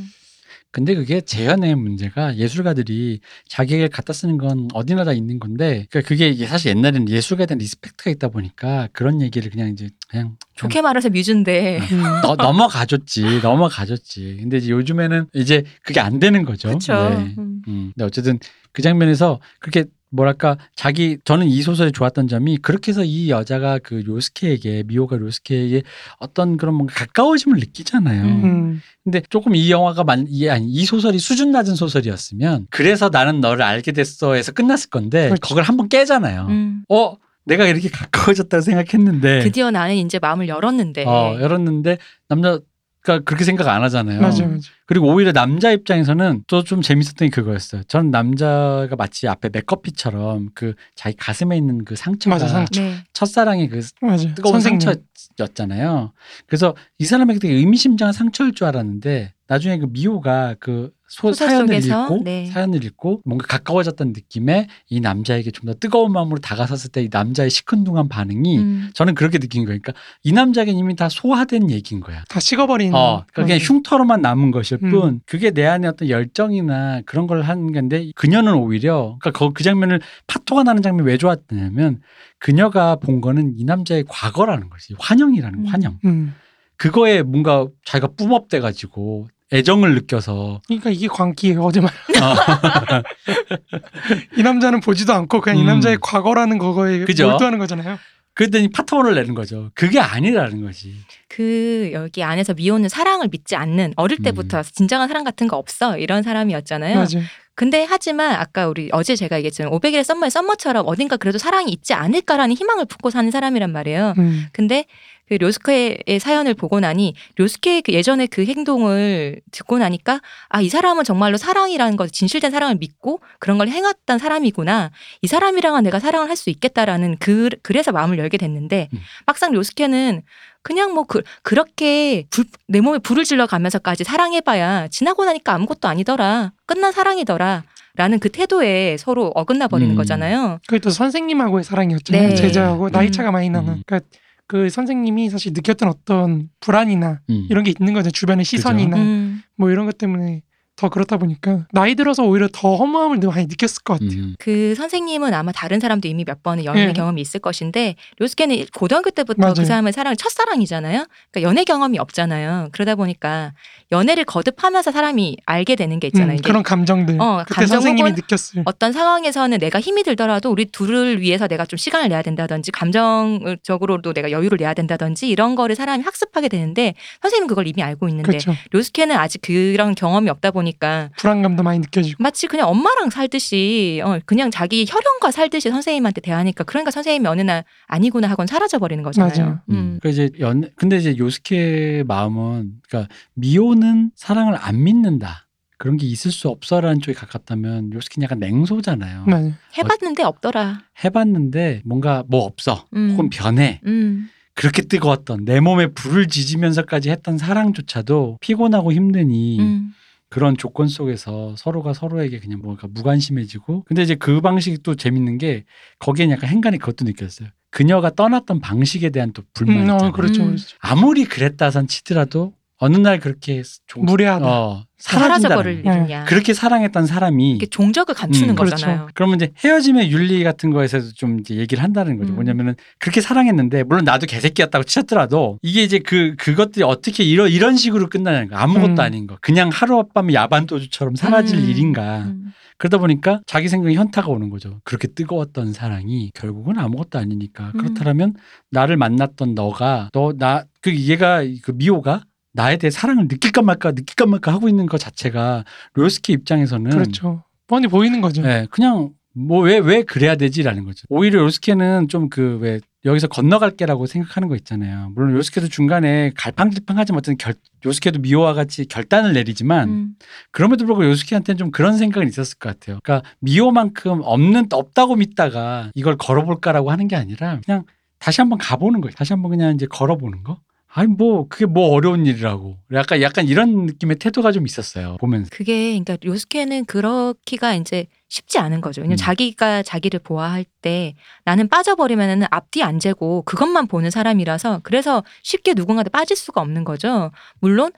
근데 그게 재현의 문제가 예술가들이 자기를 갖다 쓰는 건 어디나 다 있는 건데 그러니까 그게 사실 옛날에는 예술가에 대한 respect가 있다 보니까 그런 얘기를 그냥 이제 그냥 좀 좋게 말해서 뮤즈인데. 음. 너, 넘어가줬지 넘어가줬지 근데 이제 요즘에는 이제 그게 안 되는 거죠 그쵸. 네. 음. 음. 근데 어쨌든 그 장면에서 그렇게 뭐랄까 자기 저는 이 소설이 좋았던 점이 그렇게 해서 이 여자가 그 요스케에게 미호가 요스케에게 어떤 그런 뭔가 가까워짐을 느끼잖아요. 음. 음. 근데 조금 이 영화가 만, 이, 아니, 이 소설이 수준 낮은 소설이었으면 그래서 나는 너를 알게 됐어에서 끝났을 건데 그렇죠. 그걸 한번 깨잖아요. 음. 어 내가 이렇게 가까워졌다고 생각했는데 드디어 나는 이제 마음을 열었는데. 네. 어 열었는데 남자 가 그렇게 생각 안 하잖아요. 맞아요, 맞아요. 그리고 오히려 남자 입장에서는 또 좀 재밌었던 게 그거였어요. 전 남자가 마치 앞에 맥커피처럼 그 자기 가슴에 있는 그 상처가 맞아, 상처. 네. 첫사랑의 그 맞아요. 뜨거운 선생님. 상처였잖아요. 그래서 이 사람에게 되게 의미심장한 상처일 줄 알았는데 나중에 그 미호가 그 소, 소설 사연을 속에서, 읽고 네. 사연을 읽고 뭔가 가까워졌다는 느낌에 이 남자에게 좀 더 뜨거운 마음으로 다가섰을 때 이 남자의 시큰둥한 반응이 음. 저는 그렇게 느낀 거예요. 그러니까 이 남자에게 이미 다 소화된 얘기인 거야. 다 식어버린. 어, 그러니까 그냥 흉터로만 남은 것일 음. 뿐, 그게 내 안에 어떤 열정이나 그런 걸 하는 건데, 그녀는 오히려, 그러니까 그, 그 장면을, 파토가 나는 장면이 왜 좋았냐면, 그녀가 본 거는 이 남자의 과거라는 거지. 환영이라는 거, 음. 환영. 음. 그거에 뭔가 자기가 뿜업돼가지고, 애정을 느껴서, 그러니까 이게 광기예요. 어제 말. 어, 이 남자는 보지도 않고 그냥 이 음. 남자의 과거라는 거에 그죠? 몰두하는 거잖아요. 그랬더니 파토를 내는 거죠. 그게 아니라는 거지. 그 여기 안에서 미호는 사랑을 믿지 않는 어릴 음. 때부터 진정한 사랑 같은 거 없어 이런 사람이었잖아요. 맞아요. 근데 하지만 아까 우리 어제 제가 얘기했지만 500일의 썸머의 썸머처럼 어딘가 그래도 사랑이 있지 않을까라는 희망을 품고 사는 사람이란 말이에요. 음. 근데 그 료스케의 사연을 보고 나니 료스케의 그 예전에 그 행동을 듣고 나니까 아 이 사람은 정말로 사랑이라는 것 진실된 사랑을 믿고 그런 걸 행했던 사람이구나 이 사람이랑은 내가 사랑을 할 수 있겠다라는 그 그래서 마음을 열게 됐는데 음. 막상 료스케는 그냥 뭐 그, 그렇게 불, 내 몸에 불을 질러 가면서까지 사랑해봐야 지나고 나니까 아무것도 아니더라 끝난 사랑이더라 라는 그 태도에 서로 어긋나 버리는 음. 거잖아요. 그게 또 선생님하고의 사랑이었잖아요. 네. 제자하고 나이 차가 많이 나는. 음. 그러니까 그 선생님이 사실 느꼈던 어떤 불안이나 음. 이런 게 있는 거죠. 주변의 시선이나 음. 뭐 이런 것 때문에 더 그렇다 보니까 나이 들어서 오히려 더 허무함을 많이 느꼈을 것 같아요. 음. 그 선생님은 아마 다른 사람도 이미 몇 번의 연애 네. 경험이 있을 것인데 료스케는 고등학교 때부터 맞아요. 그 사람의 사랑 첫사랑이잖아요. 그러니까 연애 경험이 없잖아요. 그러다 보니까 연애를 거듭하면서 사람이 알게 되는 게 있잖아요. 음, 그런 감정들. 어, 그때 감정 선생님이 느꼈을. 어떤 상황에서는 내가 힘이 들더라도 우리 둘을 위해서 내가 좀 시간을 내야 된다든지 감정적으로도 내가 여유를 내야 된다든지 이런 거를 사람이 학습하게 되는데 선생님은 그걸 이미 알고 있는데 그렇죠. 료스케는 아직 그런 경험이 없다 보니 까 불안감도 많이 느껴지고. 마치 그냥 엄마랑 살듯이 어 그냥 자기 혈연과 살듯이 선생님한테 대하니까 그러니까 선생님이 어느 날 아니구나 하고는 사라져 버리는 거잖아요. 맞아요. 음. 그러니까 이제 연 근데 이제 요스케의 마음은 그러니까 미호는 사랑을 안 믿는다. 그런 게 있을 수 없어라는 쪽에 가깝다면 요스케는 약간 냉소잖아요. 맞아요. 해봤는데 없더라. 해봤는데 뭔가 뭐 없어. 음. 혹은 변해. 음. 그렇게 뜨거웠던 내 몸에 불을 지지면서까지 했던 사랑조차도 피곤하고 힘드니 음. 그런 조건 속에서 서로가 서로에게 그냥 뭔가 무관심해지고 근데 이제 그 방식이 또 재밌는 게 거기엔 약간 행간에 그것도 느꼈어요. 그녀가 떠났던 방식에 대한 또 불만 음, 있잖아요. 어, 그렇죠. 음. 그렇죠. 아무리 그랬다선 치더라도 어느 날 그렇게 종, 무례하다. 어, 사라져 사라진다는 버릴 거예요. 일이냐. 그렇게 사랑했던 사람이 이렇게 종적을 감추는 음, 거잖아요. 그러면 이제 헤어짐의 윤리 같은 거에서도 좀 이제 얘기를 한다는 거죠. 음. 뭐냐면은 그렇게 사랑했는데 물론 나도 개새끼였다고 치셨더라도 이게 이제 그 그것들이 어떻게 이런 이런 식으로 끝나는 거 아무것도 음. 아닌 거 그냥 하룻밤 야반도주처럼 사라질 음. 일인가 음. 그러다 보니까 자기 생각에 현타가 오는 거죠. 그렇게 뜨거웠던 사랑이 결국은 아무것도 아니니까 음. 그렇다면 나를 만났던 너가 너 나 그 얘가 그 미호가 나에 대해 사랑을 느낄까 말까 느낄까 말까 하고 있는 것 자체가 로스키 입장에서는 그렇죠. 뻔히 보이는 거죠. 네, 그냥 뭐 왜 왜 그래야 되지라는 거죠. 오히려 요스케는 좀 그 왜 여기서 건너갈게라고 생각하는 거 있잖아요. 물론 요스케도 중간에 갈팡질팡하지만 어떤 결, 요스케도 미호와 같이 결단을 내리지만 음. 그럼에도 불구하고 요스케한테는 좀 그런 생각은 있었을 것 같아요. 그러니까 미호만큼 없는 없다고 믿다가 이걸 걸어볼까라고 하는 게 아니라 그냥 다시 한번 가보는 거예요. 다시 한번 그냥 이제 걸어보는 거. 아니 뭐 그게 뭐 어려운 일이라고. 약간 약간 이런 느낌의 태도가 좀 있었어요. 보면서. 그게 그러니까 료스케는 그렇기가 이제 쉽지 않은 거죠. 왜냐면 음. 자기가 자기를 보아할 때 나는 빠져버리면은 앞뒤 안 재고 그것만 보는 사람이라서 그래서 쉽게 누군가한테 빠질 수가 없는 거죠. 물론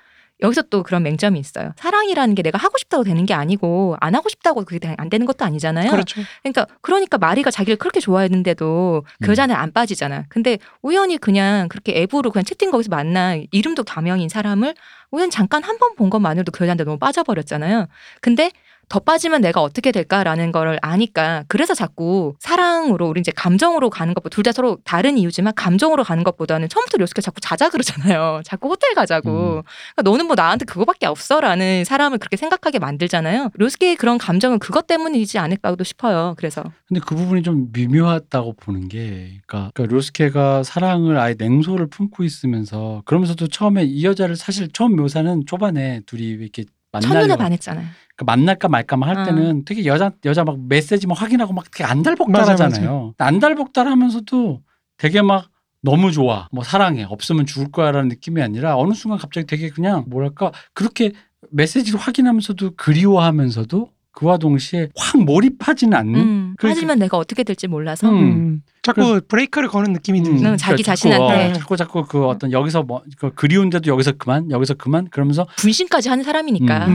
여기서 또 그런 맹점이 있어요. 사랑이라는 게 내가 하고 싶다고 되는 게 아니고 안 하고 싶다고 그게 안 되는 것도 아니잖아요. 그렇죠. 그러니까 그러니까 마리가 자기를 그렇게 좋아했는데도 그 음. 여자는 안 빠지잖아. 근데 우연히 그냥 그렇게 앱으로 그냥 채팅 거기서 만나 이름도 가명인 사람을 우연 잠깐 한 번 본 것만으로도 그 여자한테 너무 빠져버렸잖아요. 근데 더 빠지면 내가 어떻게 될까라는 거를 아니까 그래서 자꾸 사랑으로 우리 이제 감정으로 가는 것보다 둘 다 서로 다른 이유지만 감정으로 가는 것보다는 처음부터 료스케 자꾸 자자 그러잖아요. 자꾸 호텔 가자고. 음. 그러니까 너는 뭐 나한테 그거밖에 없어라는 사람을 그렇게 생각하게 만들잖아요. 료스케의 그런 감정은 그것 때문이지 않을까도 싶어요. 그래서 근데 그 부분이 좀 미묘하다고 보는 게, 그러니까, 그러니까 로스케가 사랑을 아예 냉소를 품고 있으면서 그러면서도 처음에 이 여자를 사실 처음 묘사는 초반에 둘이 이렇게 첫눈에 만나려고 반했잖아요. 그 만날까 말까만 할 어. 때는 되게 여자 여자 막 메시지 막 확인하고 막 되게 안달복달하잖아요. 안달복달하면서도 되게 막 너무 좋아, 뭐 사랑해, 없으면 죽을 거야라는 느낌이 아니라 어느 순간 갑자기 되게 그냥 뭐랄까 그렇게 메시지를 확인하면서도 그리워하면서도 그와 동시에 확 몰입하지는 않는. 음, 그- 하지만 내가 어떻게 될지 몰라서 음. 음. 자꾸 브레이크를 거는 느낌이 음. 응, 자기 그러니까 자신한테. 자꾸, 어, 자꾸 자꾸 그 어떤 여기서 뭐그 그리운데도 여기서 그만, 여기서 그만 그러면서 분신까지 하는 사람이니까.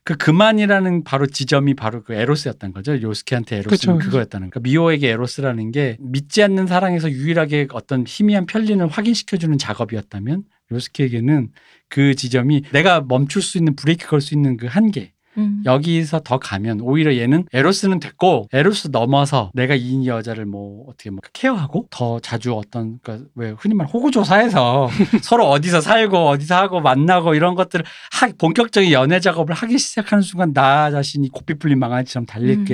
음. 그 그만이라는 바로 지점이 바로 그 에로스였던 거죠. 요스케한테 에로스는 그쵸. 그거였다는 그러니까 미호에게 에로스라는 게 믿지 않는 사랑에서 유일하게 어떤 희미한 편리를 확인시켜주는 작업이었다면 요스케에게는 그 지점이 내가 멈출 수 있는 브레이크 걸 수 있는 그 한계 음. 여기서 더 가면 오히려 얘는 에로스는 됐고 에로스 넘어서 내가 이 여자를 뭐 어떻게 뭐 케어하고 더 자주 어떤 그러니까 왜 흔히 말 호구조사해서 서로 어디서 살고 어디서 하고 만나고 이런 것들을 하, 본격적인 연애 작업을 하기 시작하는 순간 나 자신이 고삐 풀린 망아지처럼 달릴 음.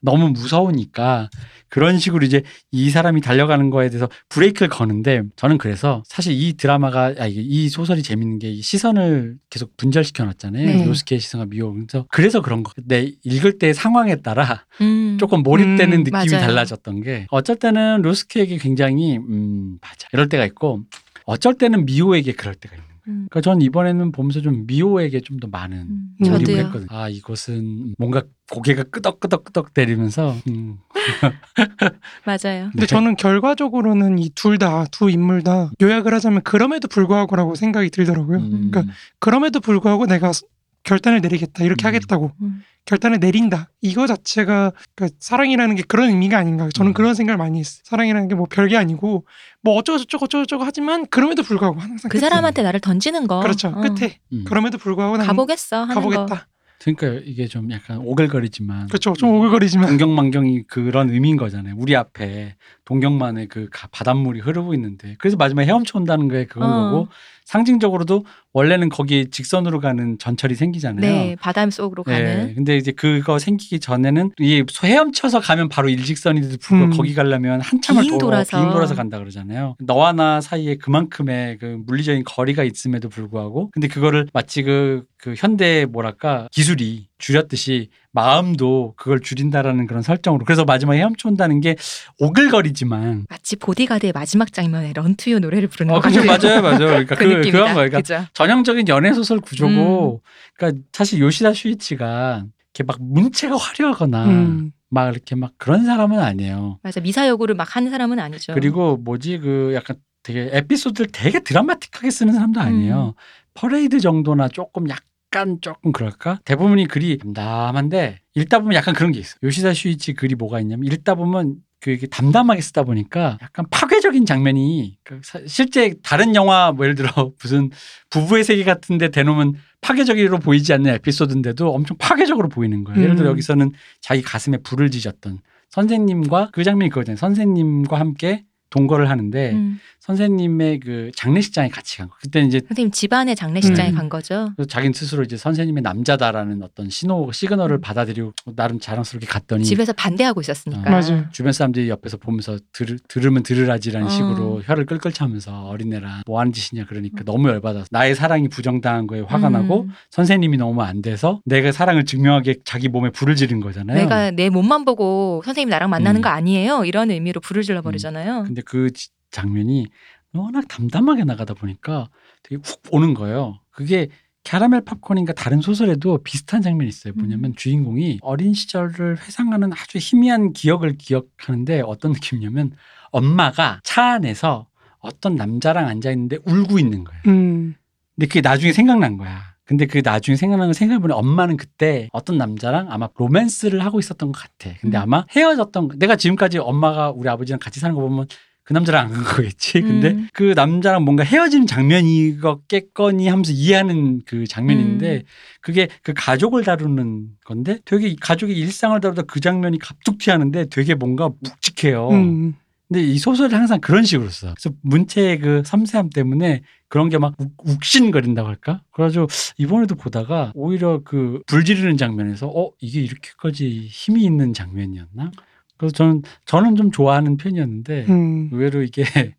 게 너무 무서우니까 그런 식으로 이제 이 사람이 달려가는 거에 대해서 브레이크를 거는데 저는 그래서 사실 이 드라마가 아, 이 소설이 재밌는 게이 시선을 계속 분절시켜 놨잖아요. 네. 요스케의 시선과 미호. 그래서 그래서 그런 거. 내 읽을 때 상황에 따라 음. 조금 몰입되는 음, 느낌이 맞아요. 달라졌던 게 어쩔 때는 로스케에게 굉장히 음 맞아 이럴 때가 있고 어쩔 때는 미호에게 그럴 때가 있는 거예요. 음. 그러니까 전 이번에는 보면서 좀 미호에게 좀 더 많은 음. 몰입을 저도요. 했거든요. 아 이곳은 뭔가 고개가 끄덕끄덕끄덕 때리면서 음, 맞아요. 근데 네. 저는 결과적으로는 이 둘 다 두 인물 다 요약을 하자면 그럼에도 불구하고라고 생각이 들더라고요. 음, 그러니까 그럼에도 불구하고 내가 스- 결단을 내리겠다 이렇게 음. 하겠다고 음. 결단을 내린다 이거 자체가 그러니까 사랑이라는 게 그런 의미가 아닌가 저는 음. 그런 생각을 많이 했어요 사랑이라는 게 뭐 별게 아니고 뭐 어쩌고 저쩌고 어쩌고 저쩌고 하지만 그럼에도 불구하고 항상 그 끝에 사람한테 나를 던지는 거. 그렇죠 어. 끝에 음. 그럼에도 불구하고 난 가보겠어 하는 거. 가보겠다 그러니까 이게 좀 약간 오글거리지만 그렇죠 좀 오글거리지만 동경만경이 그런 의미인 거잖아요. 우리 앞에 동경만의 그 가- 바닷물이 흐르고 있는데 그래서 마지막에 헤엄쳐 온다는 게 그건 어. 거고 상징적으로도 원래는 거기에 직선으로 가는 전철이 생기잖아요. 네, 바다 속으로 네, 가는. 근데 이제 그거 생기기 전에는 이 헤엄쳐서 가면 바로 일직선인데도 불구하고 음. 거기 가려면 한참을 긴 돌아- 돌아서. 긴 돌아서 간다 그러잖아요. 너와 나 사이에 그만큼의 그 물리적인 거리가 있음에도 불구하고 근데 그거를 마치 그, 그 현대 뭐랄까 기술이 줄였듯이 마음도 그걸 줄인다라는 그런 설정으로 그래서 마지막에 헤엄쳐 온다는 게 오글거리지만 마치 보디가드의 마지막 장면에 Run to You 노래를 부르는 어, 거 그죠. 맞아요, 맞아요. 그러니까 그, 그. 그런 거예요. 그러니까 그죠? 전형적인 연애 소설 구조고, 음. 그러니까 사실 요시다 슈이치가 이렇게 막 문체가 화려하거나 음. 막 이렇게 막 그런 사람은 아니에요. 맞아 미사여구를 막 하는 사람은 아니죠. 그리고 뭐지 그 약간 되게 에피소드를 되게 드라마틱하게 쓰는 사람도 음. 아니에요. 퍼레이드 정도나 조금 약 간 조금 그럴까? 대부분이 글이 담담한데 읽다 보면 약간 그런 게 있어. 요 요시다 슈이치 글이 뭐가 있냐면 읽다 보면 그 이게 담담하게 쓰다 보니까 약간 파괴적인 장면이 그 사- 실제 다른 영화 뭐 예를 들어 무슨 부부의 세계 같은데 대놓으면 파괴적으로 보이지 않는 에피소드인데도 엄청 파괴적으로 보이는 거예요. 예를 들어 음. 여기서는 자기 가슴에 불을 지졌던 선생님과 그 장면이 그거잖아요. 선생님과 함께 동거를 하는데 음. 선생님의 그 장례식장에 같이 간 거. 그때 이제 선생님 집안의 장례식장에 음. 간 거죠. 그래서 자기는 스스로 이제 선생님의 남자다라는 어떤 신호 시그널을 음. 받아들이고 나름 자랑스럽게 갔더니 집에서 반대하고 있었으니까. 아, 맞아요. 주변 사람들이 옆에서 보면서 들, 들으면 들으라지라는 어. 식으로 혀를 끌끌 차면서 어린애랑 뭐 하는 짓이냐 그러니까 너무 열받아서 나의 사랑이 부정당한 거에 화가 음. 나고 선생님이 너무 안 돼서 내가 사랑을 증명하게 자기 몸에 불을 지른 거잖아요. 내가 내 몸만 보고 선생님 나랑 만나는 음. 거 아니에요. 이런 의미로 불을 질러 버리잖아요. 근데 그 지- 장면이 워낙 담담하게 나가다 보니까 되게 훅 오는 거예요. 그게 캐러멜 팝콘인가 다른 소설에도 비슷한 장면이 있어요. 뭐냐면 음. 주인공이 어린 시절을 회상하는 아주 희미한 기억을 기억하는데 어떤 느낌이냐면 엄마가 차 안에서 어떤 남자랑 앉아 있는데 울고 있는 거예요. 음. 근데 그게 나중에 생각난 거야. 근데 그 나중에 생각난 걸 생각해보니 엄마는 그때 어떤 남자랑 아마 로맨스를 하고 있었던 것 같아. 근데 음. 아마 헤어졌던, 거- 내가 지금까지 엄마가 우리 아버지랑 같이 사는 거 보면 그 남자랑 안 간 거겠지. 근데 음. 그 남자랑 뭔가 헤어지는 장면이겠거니 하면서 이해하는 그 장면인데 음. 그게 그 가족을 다루는 건데 되게 이 가족의 일상을 다루다 그 장면이 갑툭 튀 하는데 되게 뭔가 묵직해요. 음. 근데 이 소설이 항상 그런 식으로 써. 그래서 문체의 그 섬세함 때문에 그런 게 막 욱신거린다고 할까? 그래가지고 이번에도 보다가 오히려 그 불지르는 장면에서 어 이게 이렇게까지 힘이 있는 장면이었나? 그래서 저는 저는 좀 좋아하는 편이었는데 음. 의외로 이게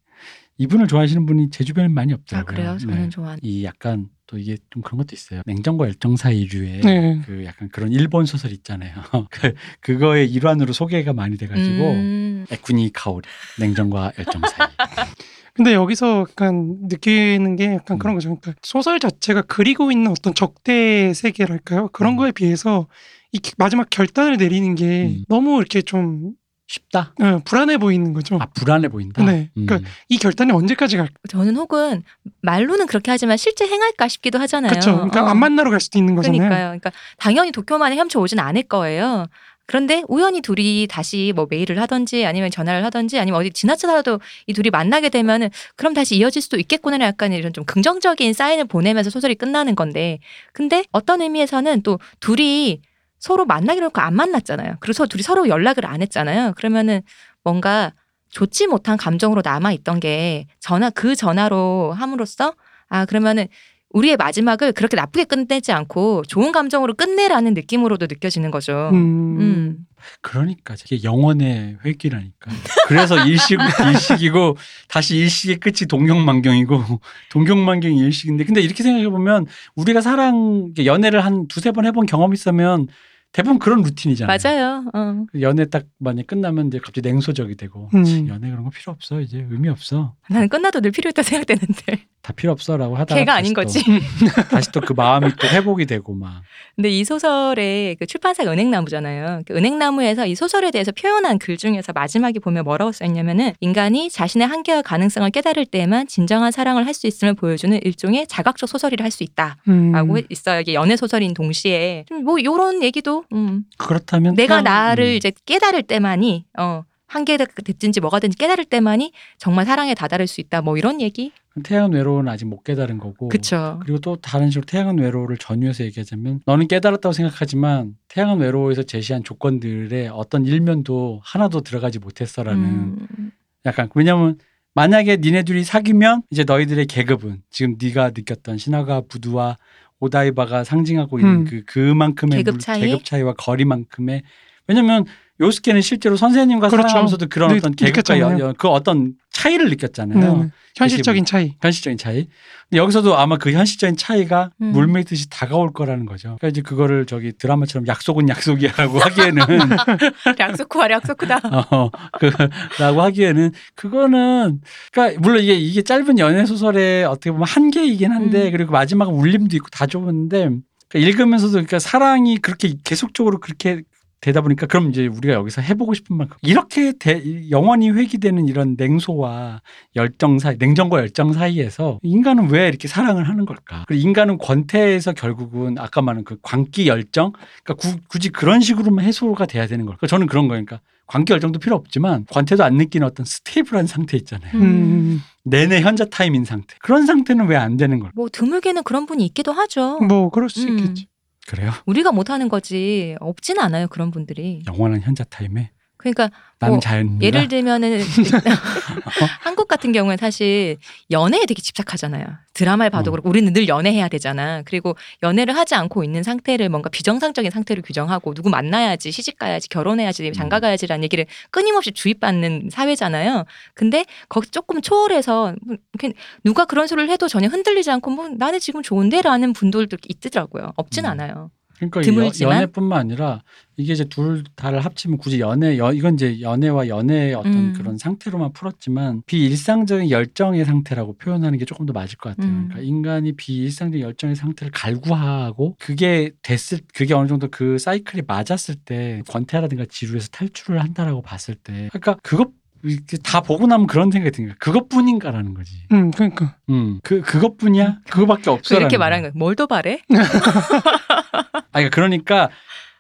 이분을 좋아하시는 분이 제 주변에 많이 아 없더라고요. 그래요? 저는 네. 좋아하는. 이 약간 또 이게 좀 그런 것도 있어요. 냉정과 열정 사이류의 네. 그 약간 그런 일본 소설 있잖아요. 그 그거의 일환으로 소개가 많이 돼가지고 음. 에쿠니 카오리 냉정과 열정 사이. 근데 여기서 약간 느끼는 게 약간 음. 그런 거죠. 그러니까 소설 자체가 그리고 있는 어떤 적대 세계랄까요? 그런 음. 거에 비해서 이 마지막 결단을 내리는 게 음. 너무 이렇게 좀 쉽다. 어, 불안해 보이는 거죠. 아 불안해 보인다. 네. 음. 그러니까 이 결단이 언제까지 갈까? 저는 혹은 말로는 그렇게 하지만 실제 행할까 싶기도 하잖아요. 그렇죠. 그러니까 어. 안 만나러 갈 수도 있는 거잖아요. 그러니까요. 그러니까 당연히 도쿄만에 헤엄쳐 오진 않을 거예요. 그런데 우연히 둘이 다시 뭐 메일을 하던지 아니면 전화를 하던지 아니면 어디 지나치다가도 이 둘이 만나게 되면은 그럼 다시 이어질 수도 있겠구나 약간 이런 좀 긍정적인 사인을 보내면서 소설이 끝나는 건데 근데 어떤 의미에서는 또 둘이 서로 만나기로 했고 안 만났잖아요. 그래서 둘이 서로 연락을 안 했잖아요. 그러면은 뭔가 좋지 못한 감정으로 남아 있던 게 전화 그 전화로 함으로써 아 그러면은 우리의 마지막을 그렇게 나쁘게 끝내지 않고 좋은 감정으로 끝내라는 느낌으로도 느껴지는 거죠. 음. 음. 그러니까 이게 영혼의 회귀라니까. 그래서 일식 일식이고 다시 일식의 끝이 동경만경이고 동경만경이 일식인데 근데 이렇게 생각해 보면 우리가 사랑 연애를 한 두세 번 해본 경험 이 있으면 대부분 그런 루틴이잖아요. 맞아요. 어. 연애 딱 만약 끝나면 이제 갑자기 냉소적이 되고 음. 연애 그런 거 필요 없어 이제 의미 없어 나는 끝나도 늘 필요했다 생각되는데 다 필요 없어라고 하다가 걔가 아닌 또- 거지. 다시 또 그 마음이 또 회복이 되고 막 근데 이 소설의 그 출판사가 은행나무잖아요. 그 은행나무에서 이 소설에 대해서 표현한 글 중에서 마지막에 보면 뭐라고 써있냐면은 인간이 자신의 한계와 가능성을 깨달을 때에만 진정한 사랑을 할 수 있음을 보여주는 일종의 자각적 소설이라 할 수 있다. 음. 라고 있어요. 이게 연애 소설인 동시에 좀뭐 요런 얘기도 음, 그렇다면 내가 나를 음. 이제 깨달을 때만이 어 한계가 됐든지 뭐가 됐든지 깨달을 때만이 정말 사랑에 다다를 수 있다. 뭐 이런 얘기. 태양은 외로워는 아직 못 깨달은 거고 그쵸. 그리고 또 다른 식으로 태양은 외로워를 전유해서 얘기하자면 너는 깨달았다고 생각하지만 태양은 외로워에서 제시한 조건들의 어떤 일면도 하나도 들어가지 못했어라는 음, 약간 왜냐면 만약에 니네들이 사귀면 이제 너희들의 계급은 지금 네가 느꼈던 신화가 부두와 오다이바가 상징하고 있는 음. 그 그만큼의 계급 물- 차이? 계급 차이와 거리만큼의 왜냐면 요스케는 실제로 선생님과 그렇죠. 살아가면서도 그런 느- 어떤 계급과. 여- 그 어떤 차이를 느꼈잖아요. 네네. 현실적인 차이. 현실적인 차이. 근데 여기서도 아마 그 현실적인 차이가 음. 물밀듯이 다가올 거라는 거죠. 그러니까 이제 그거를 저기 드라마처럼 약속은 약속이야라고 하기에는 약속쿠와 약속쿠다. 어, 그 라고 하기에는 그거는 그러니까 물론 이게 이게 짧은 연애 소설의 어떻게 보면 한계이긴 한데 음. 그리고 마지막은 울림도 있고 다 좋은데 그러니까 읽으면서도 그러니까 사랑이 그렇게 계속적으로 그렇게 되다 보니까 그럼 이제 우리가 여기서 해보고 싶은 만큼 이렇게 대- 영원히 회귀되는 이런 냉소와 열정 사이, 냉정과 열정 사이에서 인간은 왜 이렇게 사랑을 하는 걸까? 그리고 인간은 권태에서 결국은 아까 말한 그 광기 열정, 그러니까 구- 굳이 그런 식으로만 해소가 돼야 되는 걸까? 저는 그런 거니까 광기 열정도 필요 없지만 권태도 안 느끼는 어떤 stable한 상태 있잖아요. 음. 음. 내내 현자 타임인 상태. 그런 상태는 왜 안 되는 걸까? 뭐 드물게는 그런 분이 있기도 하죠. 뭐 그럴 수 음. 있겠지. 그래요? 우리가 못하는 거지 없진 않아요 그런 분들이. 영원한 현자 타임에 그러니까 나는 뭐? 예를 들면은 한국 같은 경우에 사실 연애에 되게 집착하잖아요. 드라마를 봐도 어. 그렇고 우리는 늘 연애해야 되잖아. 그리고 연애를 하지 않고 있는 상태를 뭔가 비정상적인 상태로 규정하고 누구 만나야지 시집 가야지 결혼해야지 장가 음. 가야지라는 얘기를 끊임없이 주입받는 사회잖아요. 근데 거기 조금 초월해서 뭐 누가 그런 소리를 해도 전혀 흔들리지 않고 뭐 나는 지금 좋은데라는 분들도 있더라고요. 없진 음. 않아요. 그러니까 이 드물지만. 여, 연애뿐만 아니라 이게 이제 둘 다를 합치면 굳이 연애 여, 이건 이제 연애와 연애의 어떤 음. 그런 상태로만 풀었지만 비일상적인 열정의 상태라고 표현하는 게 조금 더 맞을 것 같아요. 음. 그러니까 인간이 비일상적인 열정의 상태를 갈구하고 그게 됐을 그게 어느 정도 그 사이클이 맞았을 때 권태라든가 지루에서 탈출을 한다라고 봤을 때 그러니까 그것 이렇게 다 보고 나면 그런 생각이 드는 거야. 그것뿐인가라는 거지. 음, 그러니까. 음, 그 그것뿐이야. 그거밖에 없어. 이렇게 말하는 거예요. 뭘더 바래? 아니 그러니까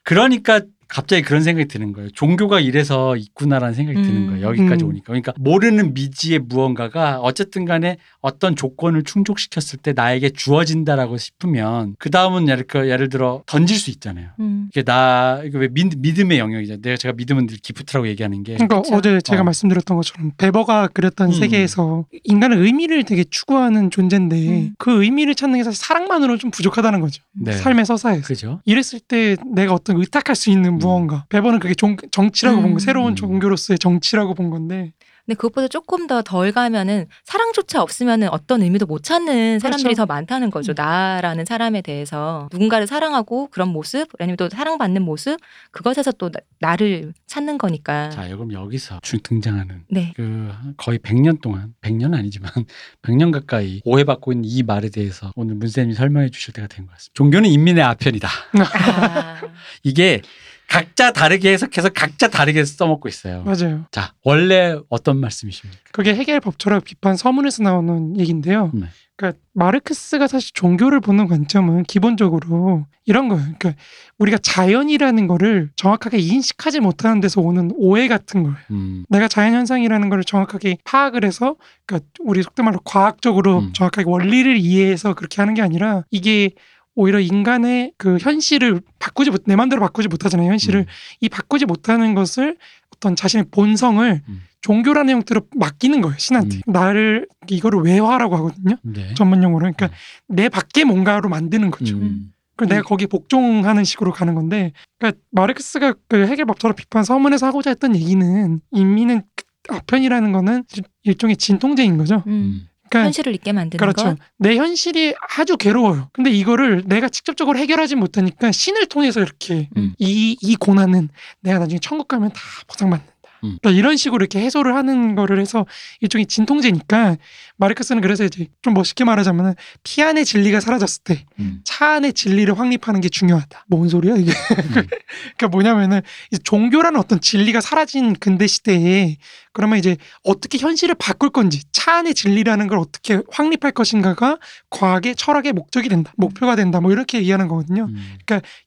그러니까 갑자기 그런 생각이 드는 거예요. 종교가 이래서 있구나라는 생각이 드는 음. 거예요. 여기까지 음. 오니까. 그러니까 모르는 미지의 무언가가 어쨌든 간에 어떤 조건을 충족시켰을 때 나에게 주어진다라고 싶으면 그 다음은 예를, 그 예를 들어 던질 수 있잖아요. 음. 이게 나 이거 왜 믿, 믿음의 영역이잖아요. 내가 제가 믿음은 늘 기프트라고 얘기하는 게 그러니까 그쵸. 어제 제가 어. 말씀드렸던 것처럼 베버가 그렸던 음. 세계에서 인간은 의미를 되게 추구하는 존재인데 음. 그 의미를 찾는 게 사실 사랑만으로는 좀 부족하다는 거죠. 네. 삶의 서사에서. 그죠? 이랬을 때 내가 어떤 의탁할 수 있는 무언가. 베버는 그게 종- 정치라고 본 거, 음. 새로운 음. 종교로서의 정치라고 본 건데. 근데 그것보다 조금 더 덜 가면은 사랑조차 없으면은 어떤 의미도 못 찾는 사람들이 그렇죠. 더 많다는 거죠. 음. 나라는 사람에 대해서 누군가를 사랑하고 그런 모습 아니면 또 사랑받는 모습 그것에서 또 나, 를 찾는 거니까. 자, 그럼 여기서 주 등장하는 네. 그 거의 100년 동안 100년 아니지만 100년 가까이 오해받고 있는 이 말에 대해서 오늘 문쌤이 설명해 주실 때가 된 것 같습니다. 종교는 인민의 아편이다. 아, 이게 각자 다르게 해석해서 각자 다르게 써먹고 있어요. 맞아요. 자, 원래 어떤 말씀이십니까? 그게 해겔 법철학 비판 서문에서 나오는 얘기인데요. 네. 그러니까 마르크스가 사실 종교를 보는 관점은 기본적으로 이런 거예요. 그러니까 우리가 자연이라는 거를 정확하게 인식하지 못하는 데서 오는 오해 같은 거예요. 음, 내가 자연 현상이라는 거를 정확하게 파악을 해서 그러니까 우리 속된 말로 과학적으로 음. 정확하게 원리를 이해해서 그렇게 하는 게 아니라 이게 오히려 인간의 그 현실을 바꾸지 못, 내 마음대로 바꾸지 못하잖아요. 현실을 음. 이 바꾸지 못하는 것을 어떤 자신의 본성을 음. 종교라는 형태로 맡기는 거예요. 신한테 나를 이거를 외화라고 하거든요. 네. 전문 용어로 그러니까 내 밖에 뭔가로 만드는 거죠. 음, 그래서 내가 거기에 복종하는 식으로 가는 건데, 그러니까 마르크스가 그 해결 법처럼 비판 서문에서 하고자 했던 얘기는 인민은 그 아편이라는 거는 일종의 진통제인 거죠. 음. 그러니까 현실을 잊게 만드는 그렇죠. 것. 내 현실이 아주 괴로워요. 근데 이거를 내가 직접적으로 해결하지 못하니까 신을 통해서 이렇게 음. 이, 이 고난은 내가 나중에 천국 가면 다 보상받는다. 음. 그러니까 이런 식으로 이렇게 해소를 하는 거를 해서 일종의 진통제니까 마르크스는 그래서 이제 좀 멋있게 말하자면 피 안의 진리가 사라졌을 때 음, 차 안의 진리를 확립하는 게 중요하다. 뭔 소리야 이게? 음. 그러니까 뭐냐면은 종교라는 어떤 진리가 사라진 근대 시대에 그러면 이제 어떻게 현실을 바꿀 건지 차 안의 진리라는 걸 어떻게 확립할 것인가가 과학의 철학의 목적이 된다. 목표가 된다. 뭐 이렇게 얘기하는 거거든요. 음.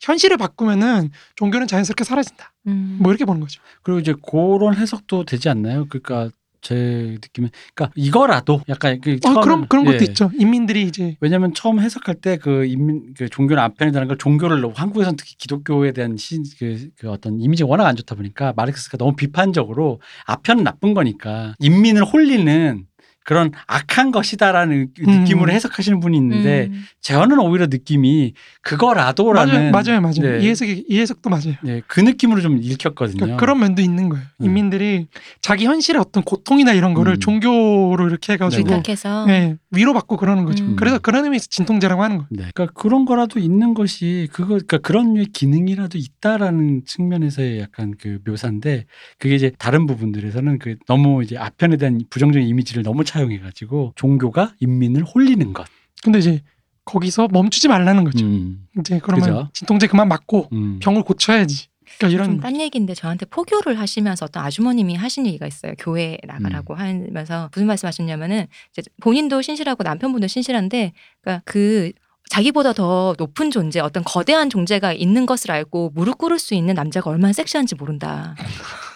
현실을 바꾸면은 종교는 자연스럽게 사라진다. 음. 뭐 이렇게 보는 거죠. 그리고 이제 그런 해석도 되지 않나요? 그러니까 제 느낌은 그러니까 이거라도 약간 그 어, 그런 처음에는- 그런 것도 예. 있죠. 인민들이 이제 왜냐하면 처음 해석할 때 그 인민 그 종교는 아편이라는 걸 종교를 너무 한국에서는 특히 기독교에 대한 시, 그, 그 어떤 이미지가 워낙 안 좋다 보니까 마르크스가 너무 비판적으로 아편은 나쁜 거니까 인민을 홀리는 그런 악한 것이다라는 음. 느낌으로 해석하시는 분이 있는데 음. 저는 오히려 느낌이 그거라도라는 맞아요, 맞아요, 맞아요. 네. 이 해석이 이 해석도 맞아요. 네, 그 느낌으로 좀 읽혔거든요. 그러니까 그런 면도 있는 거예요. 음. 인민들이 자기 현실의 어떤 고통이나 이런 거를 음. 종교로 이렇게 해가지고 생각해서 네, 위로받고 그러는 거죠. 음. 그래서 그런 의미에서 진통제라고 하는 거예요. 네. 그러니까 그런 거라도 있는 것이 그거 그러니까 그런 류의 기능이라도 있다라는 측면에서의 약간 그 묘사인데 그게 이제 다른 부분들에서는 그 너무 이제 아편에 대한 부정적인 이미지를 너무 차 용해 가지고 종교가 인민을 홀리는 것. 근데 이제 거기서 멈추지 말라는 거죠. 음. 이제 그러면 그죠. 진통제 그만 맞고 음. 병을 고쳐야지. 그러니까 이런 좀딴 얘기인데 저한테 포교를 하시면서 어떤 아주머님이 하신 얘기가 있어요. 교회 나가라고 음. 하면서 무슨 말씀하셨냐면은 이제 본인도 신실하고 남편분도 신실한데 그러니까 그 자기보다 더 높은 존재, 어떤 거대한 존재가 있는 것을 알고 무릎 꿇을 수 있는 남자가 얼마나 섹시한지 모른다.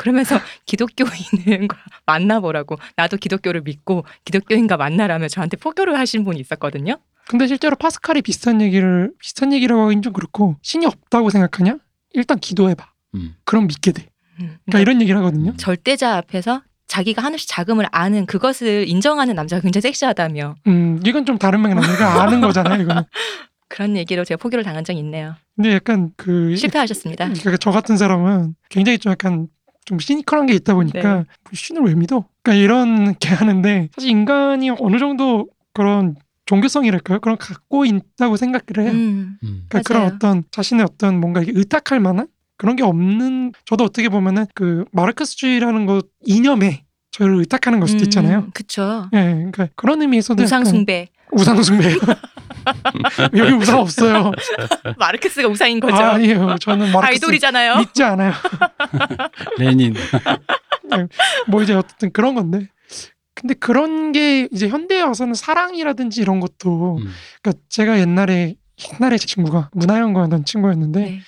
그러면서 기독교인을 만나보라고 나도 기독교를 믿고 기독교인과 만나라며 저한테 포교를 하신 분이 있었거든요. 근데 실제로 파스칼이 비슷한 얘기를 비슷한 얘기라고 하긴 좀 그렇고 신이 없다고 생각하냐? 일단 기도해봐. 음. 그럼 믿게 돼. 음. 그러니까 이런 얘기를 하거든요. 절대자 앞에서 자기가 하늘씩 자금을 아는 그것을 인정하는 남자가 굉장히 섹시하다며 음, 이건 좀 다른 맥락. 내가 아는 거잖아요, 이거는. 그런 얘기로 제가 포교를 당한 적이 있네요. 근데 약간 그 실패하셨습니다. 그러니까 저 같은 사람은 굉장히 좀 약간 좀 시니컬한 게 있다 보니까 네. 뭐 신을 왜 믿어? 그러니까 이런 게 하는데 사실 인간이 어느 정도 그런 종교성이랄까요? 그런 갖고 있다고 생각을 해요. 음. 음. 그러니까 그런. 어떤 자신의 어떤 뭔가 의탁할 만한 그런 게 없는 저도 어떻게 보면은 그 마르크스주의라는 것 이념에 저를 의탁하는 걸 수도 있잖아요. 음, 그쵸. 예, 그러니까 그런 의미에서도 우상숭배. 우상숭배 여기 우상 없어요. 마르크스가 우상인 거죠. 아, 아니에요. 저는 마르크스 아이돌이잖아요. 믿지 않아요. 레닌. 뭐 이제 어쨌든 그런 건데. 근데 그런 게 이제 현대에 와서는 사랑이라든지 이런 것도 음. 그러니까 제가 옛날에 옛날에 제 친구가 문화연구하던 친구였는데 네.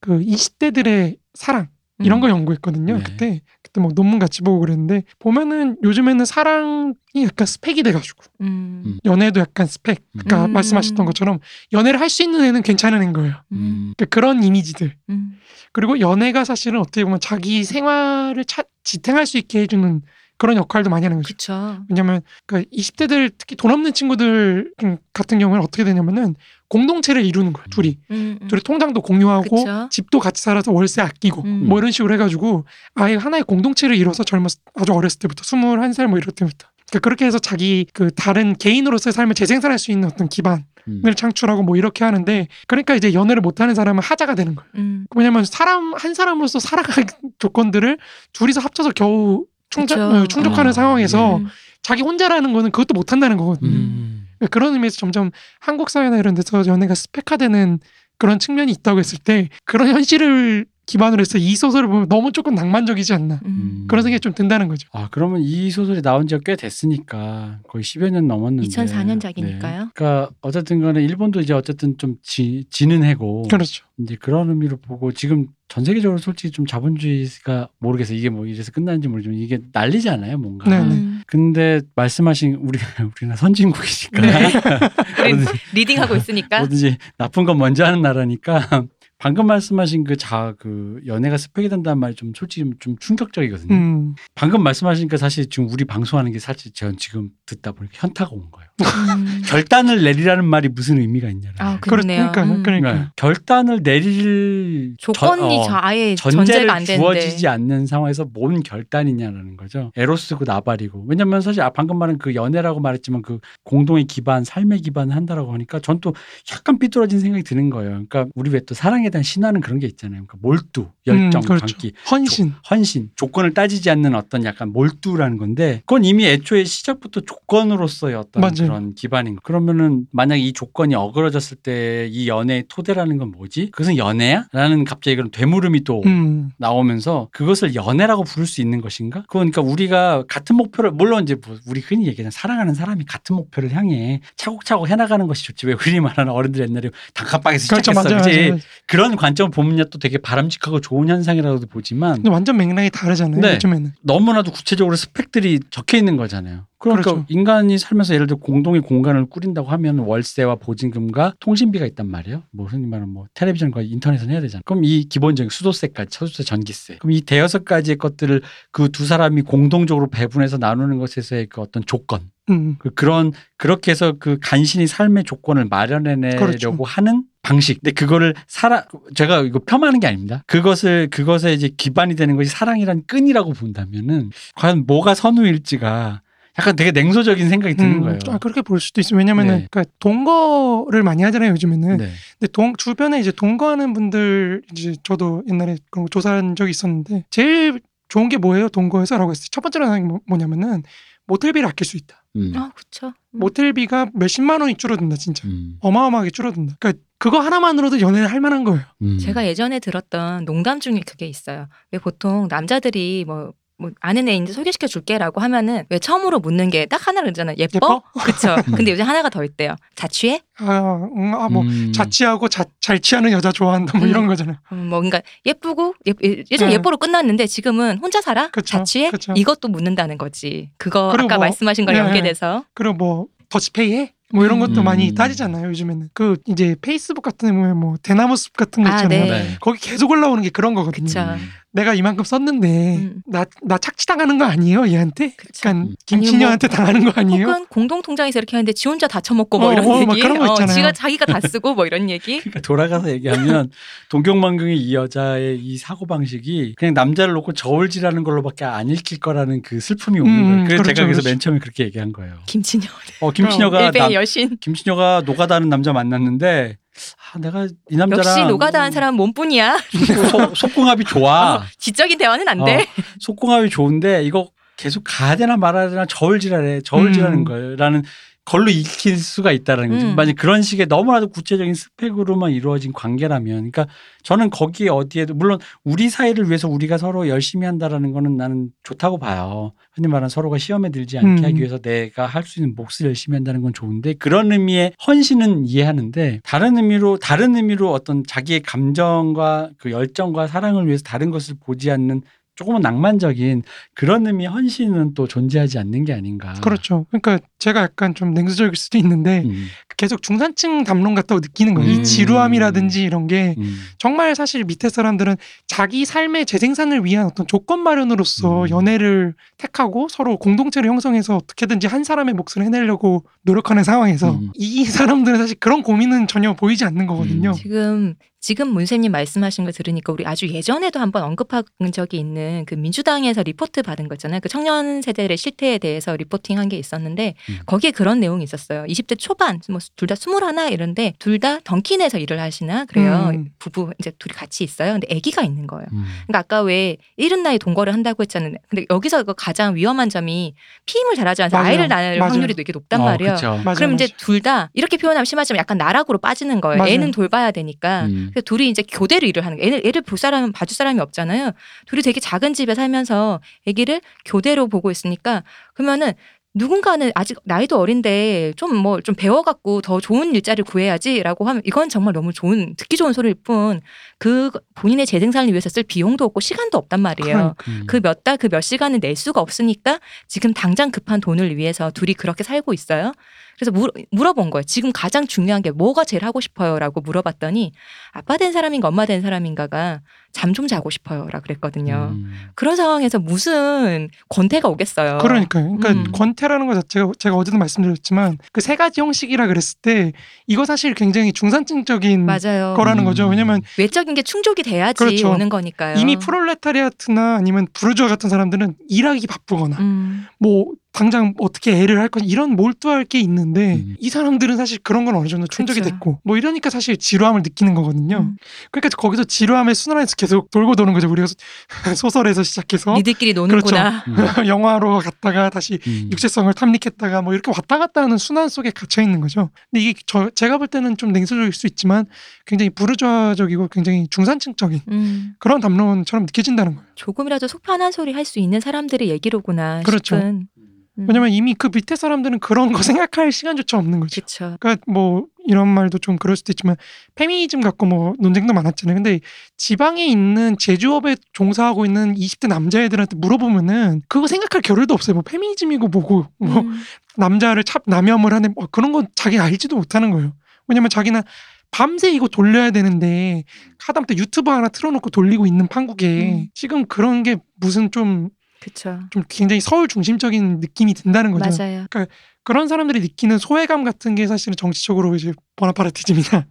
그 20대들의 사랑 이런 음. 거 연구했거든요. 네. 그때 그때 뭐 논문 같이 보고 그랬는데 보면은 요즘에는 사랑이 약간 스펙이 돼가지고 음. 음. 연애도 약간 스펙. 그러니까 음. 말씀하셨던 것처럼 연애를 할 수 있는 애는 괜찮은 애인 거예요. 음. 그러니까 그런 이미지들. 음. 그리고 연애가 사실은 어떻게 보면 자기 생활을 차, 지탱할 수 있게 해주는 그런 역할도 많이 하는 거죠. 그쵸. 왜냐면 그 20대들 특히 돈 없는 친구들 같은 경우는 어떻게 되냐면은 공동체를 이루는 거예요. 둘이. 음, 음. 둘이 통장도 공유하고 그쵸. 집도 같이 살아서 월세 아끼고 음. 뭐 이런 식으로 해가지고 아예 하나의 공동체를 이뤄서 젊었 아주 어렸을 때부터 21살 뭐 이럴 때부터 그러니까 그렇게 해서 자기 그 다른 개인으로서의 삶을 재생산할 수 있는 어떤 기반을 음. 창출하고 뭐 이렇게 하는데 그러니까 이제 연애를 못하는 사람은 하자가 되는 거예요. 음. 왜냐면 사람 한 사람으로서 살아갈 조건들을 둘이서 합쳐서 겨우 충족, 그쵸. 충족하는 아, 상황에서 음. 자기 혼자라는 거는 그것도 못한다는 거거든요. 음. 그런 의미에서 점점 한국 사회나 이런 데서 연애가 스펙화되는 그런 측면이 있다고 했을 때 그런 현실을 기반으로 해서 이 소설을 보면 너무 조금 낭만적이지 않나 음. 그런 생각이 좀 든다는 거죠. 아 그러면 이 소설이 나온 지가 꽤 됐으니까 거의 10여 년 넘었는데 2004년 작이니까요. 네. 그러니까 어쨌든 간에 일본도 이제 어쨌든 좀 지, 지는 해고 그렇죠. 이제 그런 의미로 보고 지금 전 세계적으로 솔직히 좀 자본주의가 모르겠어 이게 뭐 이래서 끝나는지 모르지만 이게 난리잖아요 뭔가. 네, 네. 음. 근데 말씀하신 우리 우리나 선진국이니까 네. 리딩하고 있으니까 뭐든지 나쁜 건 먼저 하는 나라니까 방금 말씀하신 그 자 그 연애가 스펙이 된다는 말이 좀 솔직히 좀 충격적이거든요. 음, 방금 말씀하시니까 사실 지금 우리 방송하는 게 사실 제가 지금 듣다 보니까 현타가 온 거예요. 음. 결단을 내리라는 말이 무슨 의미가 있냐는. 아 그렇- 그러네요. 그러니까 음. 그러니까 그러니까 결단을 내릴 조건이 전- 어, 저 아예 전제를 안 되는데 주어지지 않는 상황에서 뭔 결단이냐라는 거죠. 에로스고 나발이고. 왜냐면 사실 아, 방금 말한 그 연애라고 말했지만 그 공동의 기반, 삶의 기반을 한다라고 하니까 전 또 약간 삐뚤어진 생각이 드는 거예요. 그러니까 우리 왜 또 사랑에 대한 신화는 그런 게 있잖아요. 그러니까 몰두, 열정, 음, 그렇죠. 광기. 헌신. 헌신, 조건을 따지지 않는 어떤 약간 몰두라는 건데 그건 이미 애초에 시작부터 조건으로서의 어떤 맞아요. 그런 기반인 거. 그러면은 만약 이 조건이 어그러졌을 때 이 연애의 토대라는 건 뭐지? 그것은 연애야? 라는 갑자기 그런 되물음이 또 음, 나오면서 그것을 연애라고 부를 수 있는 것인가? 그러니까 우리가 같은 목표를 물론 이제 뭐 우리 흔히 얘기하는 사랑하는 사람이 같은 목표를 향해 차곡차곡 해나가는 것이 좋지 왜 흔히 말하는 어른들 옛날에 단칸방에서 그렇죠, 시작했어 맞아요, 그지 맞아요. 그런 관점 보면요 또 되게 바람직하고 좋은 현상이라고도 보지만 근데 완전 맥락이 다르잖아요. 네. 요즘에는. 너무나도 구체적으로 스펙들이 적혀 있는 거잖아요. 그러니까 그렇죠. 인간이 살면서 예를 들어 공동의 공간을 꾸린다고 하면 월세와 보증금과 통신비가 있단 말이에요. 뭐 흔히 말하는 뭐 텔레비전과 인터넷은 해야 되잖아. 그럼 이 기본적인 수도세까지 서수세, 전기세. 그럼 이 대여섯 가지의 것들을 그 두 사람이 공동적으로 배분해서 나누는 것에서의 그 어떤 조건. 음, 그 그런 그렇게 해서 그 간신히 삶의 조건을 마련해내려고 그렇죠. 하는 방식. 근데 그거를 사랑 제가 이거 폄하하는 게 아닙니다. 그것을 그것에 이제 기반이 되는 것이 사랑이란 끈이라고 본다면은 과연 뭐가 선우일지가 약간 되게 냉소적인 생각이 드는 음, 거예요. 아, 그렇게 볼 수도 있어요. 왜냐면은 네. 그러니까 동거를 많이 하잖아요. 요즘에는. 네. 근데 동 주변에 이제 동거하는 분들 이제 저도 옛날에 그런 거 조사한 적이 있었는데 제일 좋은 게 뭐예요? 동거에서라고 했을 때 첫 번째로 하는 게 뭐- 뭐냐면은 모텔비를 아낄 수 있다. 음. 아 그렇죠. 모텔비가 몇십만 원이 줄어든다 진짜. 음. 어마어마하게 줄어든다. 그러니까 그거 하나만으로도 연애를 할 만한 거예요. 음. 제가 예전에 들었던 농담 중에 그게 있어요. 왜 보통 남자들이 뭐, 뭐 아는 애인데 소개시켜 줄게라고 하면은 왜 처음으로 묻는 게 딱 하나를 잖아요 예뻐? 예뻐? 그쵸. 음. 근데 요즘 하나가 더 있대요. 자취해? 아, 음, 아, 뭐 음. 자취하고 자, 잘 취하는 여자 좋아한다 뭐 음. 이런 거잖아요. 음, 뭐 그러니까 예쁘고 예, 예- 예전 네. 예뻐로 끝났는데 지금은 혼자 살아? 그쵸, 자취해? 그쵸. 이것도 묻는다는 거지. 그거 아까 뭐- 말씀하신 거 네, 연계돼서 그리고 뭐 더치페이 해? 뭐 이런 것도 음. 많이 따지잖아요 요즘에는. 그 이제 페이스북 같은 데 보면 뭐 대나무 숲 같은 거 아, 있잖아요. 네. 네. 거기 계속 올라오는 게 그런 거거든요. 그쵸. 음. 내가 이만큼 썼는데 음. 나 나 착취당하는 거 아니에요 얘한테? 약간 음. 김치녀한테 당하는 거 아니에요? 혹은 공동 통장에서 이렇게 하는데 지 혼자 다 처먹고 뭐 어, 이런 어, 얘기. 막 그런 거 있잖아요. 지가 자기가 다 쓰고 뭐 이런 얘기. 그러니까 돌아가서 얘기하면 동경만경의 이 여자의 이 사고 방식이 그냥 남자를 놓고 저울질하는 걸로밖에 안 읽힐 거라는 그 슬픔이 오는 음, 거예요. 그래서 그렇죠, 제가 그래서 그렇죠. 맨 처음에 그렇게 얘기한 거예요. 김치녀. 어 일베의 남, 여신. 김신녀가 노가다하는 남자 만났는데 아, 내가 이 남자랑 역시 노가다한 사람은 몸뿐이야. 소, 속궁합이 좋아. 어, 지적인 대화는 안 돼. 어, 속궁합이 좋은데 이거 계속 가야 되나 말아야 되나 저울질하래. 저울질하는 음. 거라는 걸로 읽힐 수가 있다라는 거죠. 음. 만약 그런 식의 너무나도 구체적인 스펙으로만 이루어진 관계라면, 그러니까 저는 거기에 어디에도 물론 우리 사이를 위해서 우리가 서로 열심히 한다라는 거는 나는 좋다고 봐요. 흔히 말하는 서로가 시험에 들지 않게 음. 하기 위해서 내가 할 수 있는 몫을 열심히 한다는 건 좋은데 그런 의미의 헌신은 이해하는데 다른 의미로 다른 의미로 어떤 자기의 감정과 그 열정과 사랑을 위해서 다른 것을 보지 않는 조금은 낭만적인 그런 의미의 헌신은 또 존재하지 않는 게 아닌가. 그렇죠. 그러니까 제가 약간 좀 냉소적일 수도 있는데 음, 계속 중산층 담론 같다고 느끼는 거예요. 음. 이 지루함이라든지 이런 게 음. 정말 사실 밑에 사람들은 자기 삶의 재생산을 위한 어떤 조건 마련으로서 음. 연애를 택하고 서로 공동체를 형성해서 어떻게든지 한 사람의 몫을 해내려고 노력하는 상황에서 음. 이 사람들은 사실 그런 고민은 전혀 보이지 않는 거거든요. 음. 지금 지금 문세님 말씀하신 걸 들으니까 우리 아주 예전에도 한번 언급한 적이 있는 그 민주당에서 리포트 받은 거 있잖아요. 그 청년 세대의 실태에 대해서 reporting 한 게 있었는데 음. 거기에 그런 내용이 있었어요. 20대 초반 뭐 둘 다 스물하나 이런데 둘 다 던킨에서 일을 하시나 그래요. 음. 부부 이제 둘이 같이 있어요. 근데 아기가 있는 거예요. 음. 그러니까 아까 왜 이른 나이 동거를 한다고 했잖아요. 근데 여기서 그 가장 위험한 점이 피임을 잘하지 않아서 맞아요. 아이를 낳을 맞아요. 확률이 되게 높단 어, 말이에요. 그쵸. 맞아요, 그럼 이제 맞아요. 둘다 이렇게 표현하면 심하지만 약간 나락으로 빠지는 거예요. 맞아요. 애는 돌봐야 되니까. 음. 그래서 둘이 이제 교대로 일을 하는 거예요. 애를, 애를 볼 사람은 봐줄 사람이 없잖아요. 둘이 되게 작은 집에 살면서 아기를 교대로 보고 있으니까 그러면은 누군가는 아직 나이도 어린데 좀뭐 좀 배워갖고 더 좋은 일자리를 구해야지라고 하면 이건 정말 너무 좋은 듣기 좋은 소리일 뿐 그 본인의 재생산을 위해서 쓸 비용도 없고 시간도 없단 말이에요. 그러니까. 음. 그몇달그몇 시간을 낼 수가 없으니까 지금 당장 급한 돈을 위해서 둘이 그렇게 살고 있어요. 그래서 물, 물어본 거예요. 지금 가장 중요한 게 뭐가 제일 하고 싶어요 라고 물어봤더니 아빠 된 사람인가 엄마 된 사람인가가 잠 좀 자고 싶어요 라 그랬거든요. 음. 그런 상황에서 무슨 권태가 오겠어요. 그러니까요. 그러니까 음. 권태라는 것 자체가 제가 어제도 말씀드렸지만 그 세 가지 형식이라 그랬을 때 이거 사실 굉장히 중산층적인 맞아요. 거라는 음. 거죠. 왜냐면 외적인 게 충족이 돼야지 그렇죠. 오는 거니까요. 이미 프롤레타리아트나 아니면 부르주아 같은 사람들은 일하기 바쁘거나 음, 뭐 당장 어떻게 애를 할 거냐 이런 몰두할 게 있는데 음. 이 사람들은 사실 그런 건 어느 정도 충족이 그쵸. 됐고 뭐 이러니까 사실 지루함을 느끼는 거거든요. 음. 그러니까 거기서 지루함의 순환에서 계속 돌고 도는 거죠. 우리가 소- 소설에서 시작해서 니들끼리 노는구나. 음. 영화로 갔다가 다시 음. 육체성을 탐닉했다가 뭐 이렇게 왔다 갔다 하는 순환 속에 갇혀 있는 거죠. 근데 이게 저 제가 볼 때는 좀 냉소적일 수 있지만 굉장히 부르주아적이고 굉장히 중산층적인 음, 그런 담론처럼 느껴진다는 거예요. 조금이라도 속 편한 소리 할 수 있는 사람들의 얘기로구나 그렇죠. 싶은. 음. 왜냐면 이미 그 밑에 사람들은 그런 거 생각할 시간조차 없는 거죠. 그렇죠. 그러니까 뭐 이런 말도 좀 그럴 수도 있지만 페미니즘 갖고 뭐 논쟁도 많았잖아요. 근데 지방에 있는 제조업에 종사하고 있는 20대 남자애들한테 물어보면은 그거 생각할 겨를도 없어요. 뭐 페미니즘이고 뭐고 뭐 음. 남자를 찹 남염을 하는 뭐 그런 건 자기 알지도 못하는 거예요. 왜냐면 자기는 밤새 이거 돌려야 되는데 하다못해 유튜브 하나 틀어놓고 돌리고 있는 판국에 음. 지금 그런 게 무슨 좀, 그쵸. 좀 굉장히 서울 중심적인 느낌이 든다는 거죠. 맞아요. 그런 사람들이 느끼는 소외감 같은 게 사실은 정치적으로 이제 보나파르티즘이나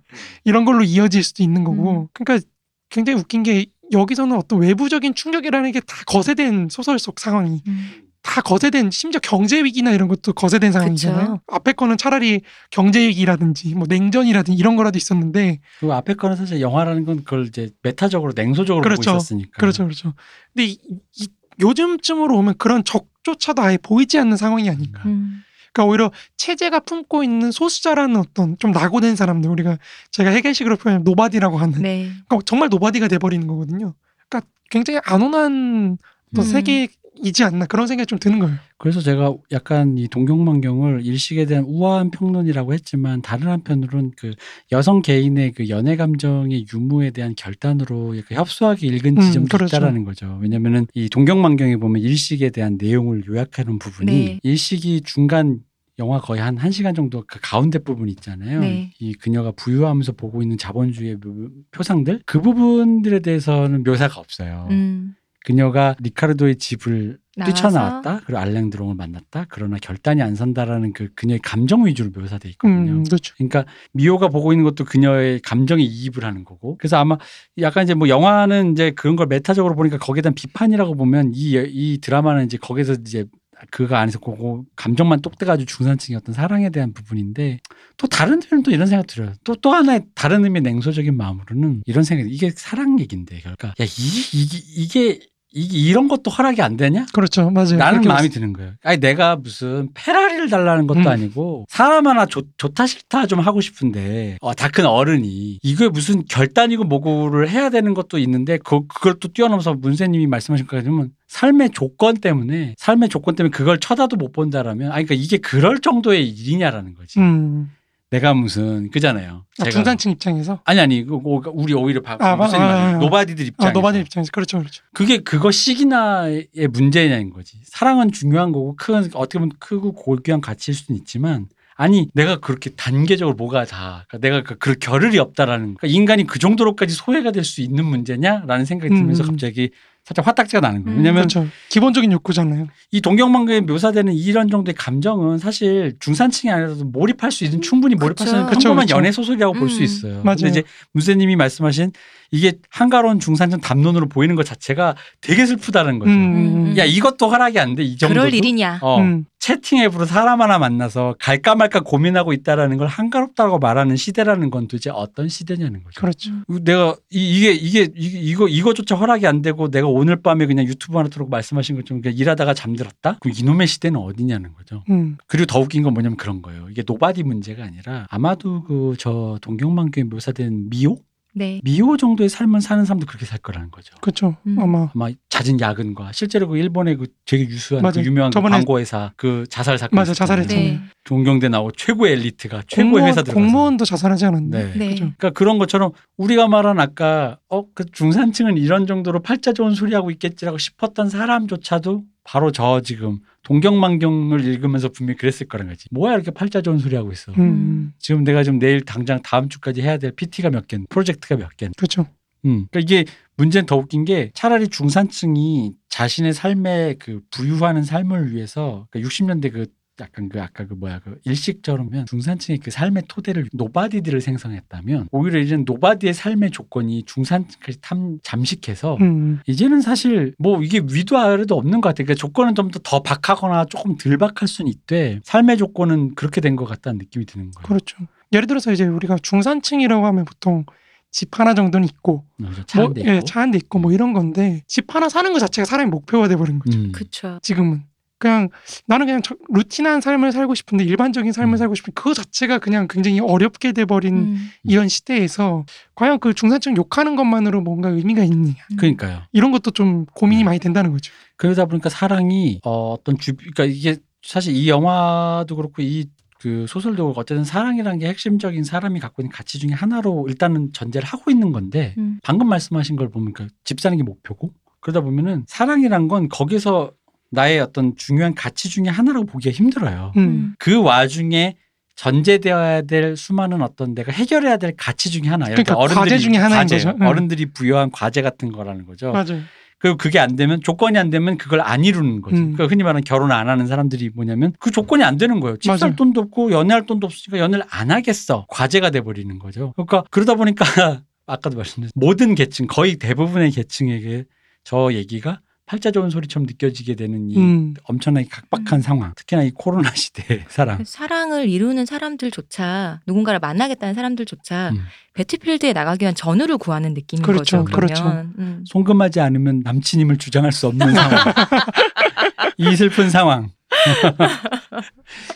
이런 걸로 이어질 수도 있는 거고. 그러니까 굉장히 웃긴 게 여기서는 어떤 외부적인 충격이라는 게 다 거세된 소설 속 상황이 음. 다 거세된 심지어 경제 위기나 이런 것도 거세된 상황이잖아요. 앞에 거는 차라리 경제 위기라든지 뭐 냉전이라든지 이런 거라도 있었는데 그 앞에 거는 사실 영화라는 건 그걸 이제 메타적으로 냉소적으로 그렇죠. 보고 있었으니까. 그렇죠, 그렇죠. 근데 이, 이- 요즘쯤으로 오면 그런 적조차도 아예 보이지 않는 상황이 아닌가. 음. 그러니까 오히려 체제가 품고 있는 소수자라는 어떤 좀 낙오된 사람들 우리가 제가 헤겔식으로 표현하면 nobody라고 하는 네. 그러니까 정말 nobody가 돼버리는 거거든요. 그러니까 굉장히 안온한 또 음. 세계 이지 않나 그런 생각이 좀 드는 거예요. 그래서 제가 약간 이 동경만경을 일식에 대한 우아한 평론이라고 했지만 다른 한편으로는 그 여성 개인의 그 연애 감정의 유무에 대한 결단으로 약간 협소하게 읽은 음, 지점도 그렇죠. 있다라는 거죠. 왜냐면은 이 동경만경에 보면 일식에 대한 내용을 요약하는 부분이 네. 일식이 중간 영화 거의 한 1시간 정도 그 가운데 부분 있잖아요. 네. 이 그녀가 부유하면서 보고 있는 자본주의의 묘- 표상들 그 부분들에 대해서는 묘사가 없어요. 음. 그녀가 리카르도의 집을 나와서? 뛰쳐나왔다. 그리고 알랭드롱을 만났다. 그러나 결단이 안 선다라는 그 그녀의 감정 위주로 묘사돼 있거든요. 음, 그렇죠. 그러니까 미호가 보고 있는 것도 그녀의 감정에 이입을 하는 거고. 그래서 아마 약간 이제 뭐 영화는 이제 그런 걸 메타적으로 보니까 거기에 대한 비판이라고 보면 이, 이 드라마는 이제 거기서 이제 그거 안에서 그거 감정만 똑대가지고 중산층의 어떤 사랑에 대한 부분인데 또 다른 데는 또 이런 생각 들어요. 또 또 하나의 다른 의미의 냉소적인 마음으로는 이런 생각이 이게 사랑 얘긴데 그러니까 야 이, 이게 이게 이게 이런 것도 허락이 안 되냐? 그렇죠. 맞아요. 라는 마음이. 드는 거예요. 아니 내가 무슨 페라리를 달라는 것도 음. 아니고 사람 하나 좋, 좋다 싫다 좀 하고 싶은데 어, 다 큰 어른이 이게 무슨 결단이고 뭐고를 해야 되는 것도 있는데 그, 그걸 또 뛰어넘어서 문세님이 말씀하신 것처럼 삶의 조건 때문에 삶의 조건 때문에 그걸 쳐다도 못 본다라면 아니 그러니까 이게 그럴 정도의 일이냐라는 거지. 음. 내가 무슨 그잖아요. 아, 제가 중산층 입장에서 아니 아니 그- 그- 우리 오히려 바, 아, 무슨 아, 아, 말이에요? 아. nobody들 입장에서 아, nobody 입장에서 그렇죠, 그렇죠. 그게 그것이기나의 문제냐는 거지. 사랑은 중요한 거고 큰 어떻게 보면 크고 고귀한 가치일 수는 있지만 아니 내가 그렇게 단계적으로 뭐가 다 그러니까 내가 그, 그 겨를이 없다라는 그러니까 인간이 그 정도로까지 소외가 될 수 있는 문제냐라는 생각이 들면서 음, 음. 갑자기 살짝 화딱지가 나는 거예요. 음. 왜냐하면 그렇죠. 기본적인 욕구잖아요. 이 동경만경에 묘사되는 이런 정도의 감정은 사실 중산층이 아니라도 몰입할 수 있는 충분히 몰입할 수 있는 그쵸. 평범한 그쵸, 그쵸. 연애 소설이라고 볼수 음. 있어요. 맞아요. 근데 이제 문세님이 말씀하신 이게 한가로운 중산층 담론으로 보이는 것 자체가 되게 슬프다는 거죠. 음, 야 이것도 허락이 안 돼 이 정도. 그럴 일이냐. 어, 음. 채팅 앱으로 사람 하나 만나서 갈까 말까 고민하고 있다라는 걸 한가롭다고 말하는 시대라는 건 도대체 어떤 시대냐는 거죠. 그렇죠. 내가 이, 게 이게 이- 이거 이거조차 허락이 안 되고 내가 오늘 밤에 그냥 유튜브 하나 틀고 말씀하신 것처럼 그냥 일하다가 잠들었다? 그럼 이놈의 시대는 어디냐는 거죠. 음. 그리고 더 웃긴 건 뭐냐면 그런 거예요. 이게 nobody 문제가 아니라 아마도 그 저 동경만경에 묘사된 미호 네. 미호 정도의 삶을 사는 사람도 그렇게 살 거라는 거죠. 그렇죠. 음. 아마 아마 잦은 야근과 실제로 그 일본의 그 되게 유수한 그. 유명한 그 저번에- 광고 회사 그 자살 사건 맞아. 자살했잖아요. 네. 동경대 나오고 최고의 엘리트가 최고의 공무원, 회사 들어가서 공무원도 자살하지 않았나? 네. 네. 그죠. 그러니까 그런 것처럼 우리가 말한 아까 어 그 중산층은 이런 정도로 팔자 좋은 소리 하고 있겠지라고 싶었던 사람조차도 바로 저 지금 동경만경을 읽으면서 분명히 그랬을 거란 거지. 뭐야 이렇게 팔자 좋은 소리 하고 있어. 음. 지금 내가 지금 내일 당장 다음 주까지 해야 될 PT가 몇 개, 프로젝트가 몇 개. 그렇죠. 음. 그러니까 이게 문제는 더 웃긴 게 차라리 중산층이 자신의 삶에 그 부유하는 삶을 위해서 그러니까 60년대 그 약간 그 아까 그 뭐야 그 일식처럼면 중산층의 그 삶의 토대를 nobody들을 생성했다면 오히려 이제는 nobody의 삶의 조건이 중산층까지 탐 잠식해서 음. 이제는 사실 뭐 이게 위도 아래도 없는 것 같아요. 그러니까 조건은 좀더더 박하거나 조금 덜 박할 수는 있되 삶의 조건은 그렇게 된 것 같다는 느낌이 드는 거예요. 그렇죠. 예를 들어서 이제 우리가 중산층이라고 하면 보통 집 하나 정도는 있고, 그렇죠. 차 뭐, 한대 예, 있고. 차한 대 있고 뭐 이런 건데 집 하나 사는 것 자체가 사람의 목표가 돼버린 거죠. 음. 그쵸. 지금은 그냥 나는 그냥 저- 루틴한 삶을 살고 싶은데 일반적인 삶을 음. 살고 싶은데 그거 자체가 그냥 굉장히 어렵게 돼버린 음. 이런 시대에서 과연 그 중산층 욕하는 것만으로 뭔가 의미가 있느냐 그러니까요. 이런 것도 좀 고민이 네. 많이 된다는 거죠. 그러다 보니까 사랑이 어, 어떤 주 그러니까 이게 사실 이 영화도 그렇고 이그 소설도 그렇고 어쨌든 사랑이라는 게 핵심적인 사람이 갖고 있는 가치 중에 하나로 일단은 전제를 하고 있는 건데 음. 방금 말씀하신 걸 보면 그집 사는 게 목표고 그러다 보면은 사랑이란 건 거기서 나의 어떤 중요한 가치 중에 하나라고 보기가 힘들어요. 음. 음. 그 와중에 전제되어야 될 수많은 어떤 내가 해결해야 될 가치 중에 하나. 들어 그러니까 과제 중에 하나인 과제, 거죠. 응. 어른들이 부여한 과제 같은 거라는 거죠. 맞아요. 그리고 그게 안 되면 조건이 안 되면 그걸 안 이루는 거지. 음. 그러니까 흔히 말하는 결혼 안 하는 사람들이 뭐냐면 그 조건이 안 되는 거예요. 집 살. 돈도 없고 연애할 돈도 없으니까 연애를 안 하겠어. 과제가 돼 버리는 거죠. 그러니까 그러다 보니까 아까도 말씀드렸 모든 계층 거의 대부분의 계층에게 저 얘기가 팔자 좋은 소리처럼 느껴지게 되는 이 음. 엄청나게 각박한 상황. 특히나 이 코로나 시대의 사랑. 사랑을 이루는 사람들조차 누군가를 만나겠다는 사람들조차 음. battlefield에 나가기 위한 전우를 구하는 느낌인 그렇죠, 거죠. 그러면. 그렇죠. 음. 송금하지 않으면 남친임을 주장할 수 없는 상황. 이 슬픈 상황.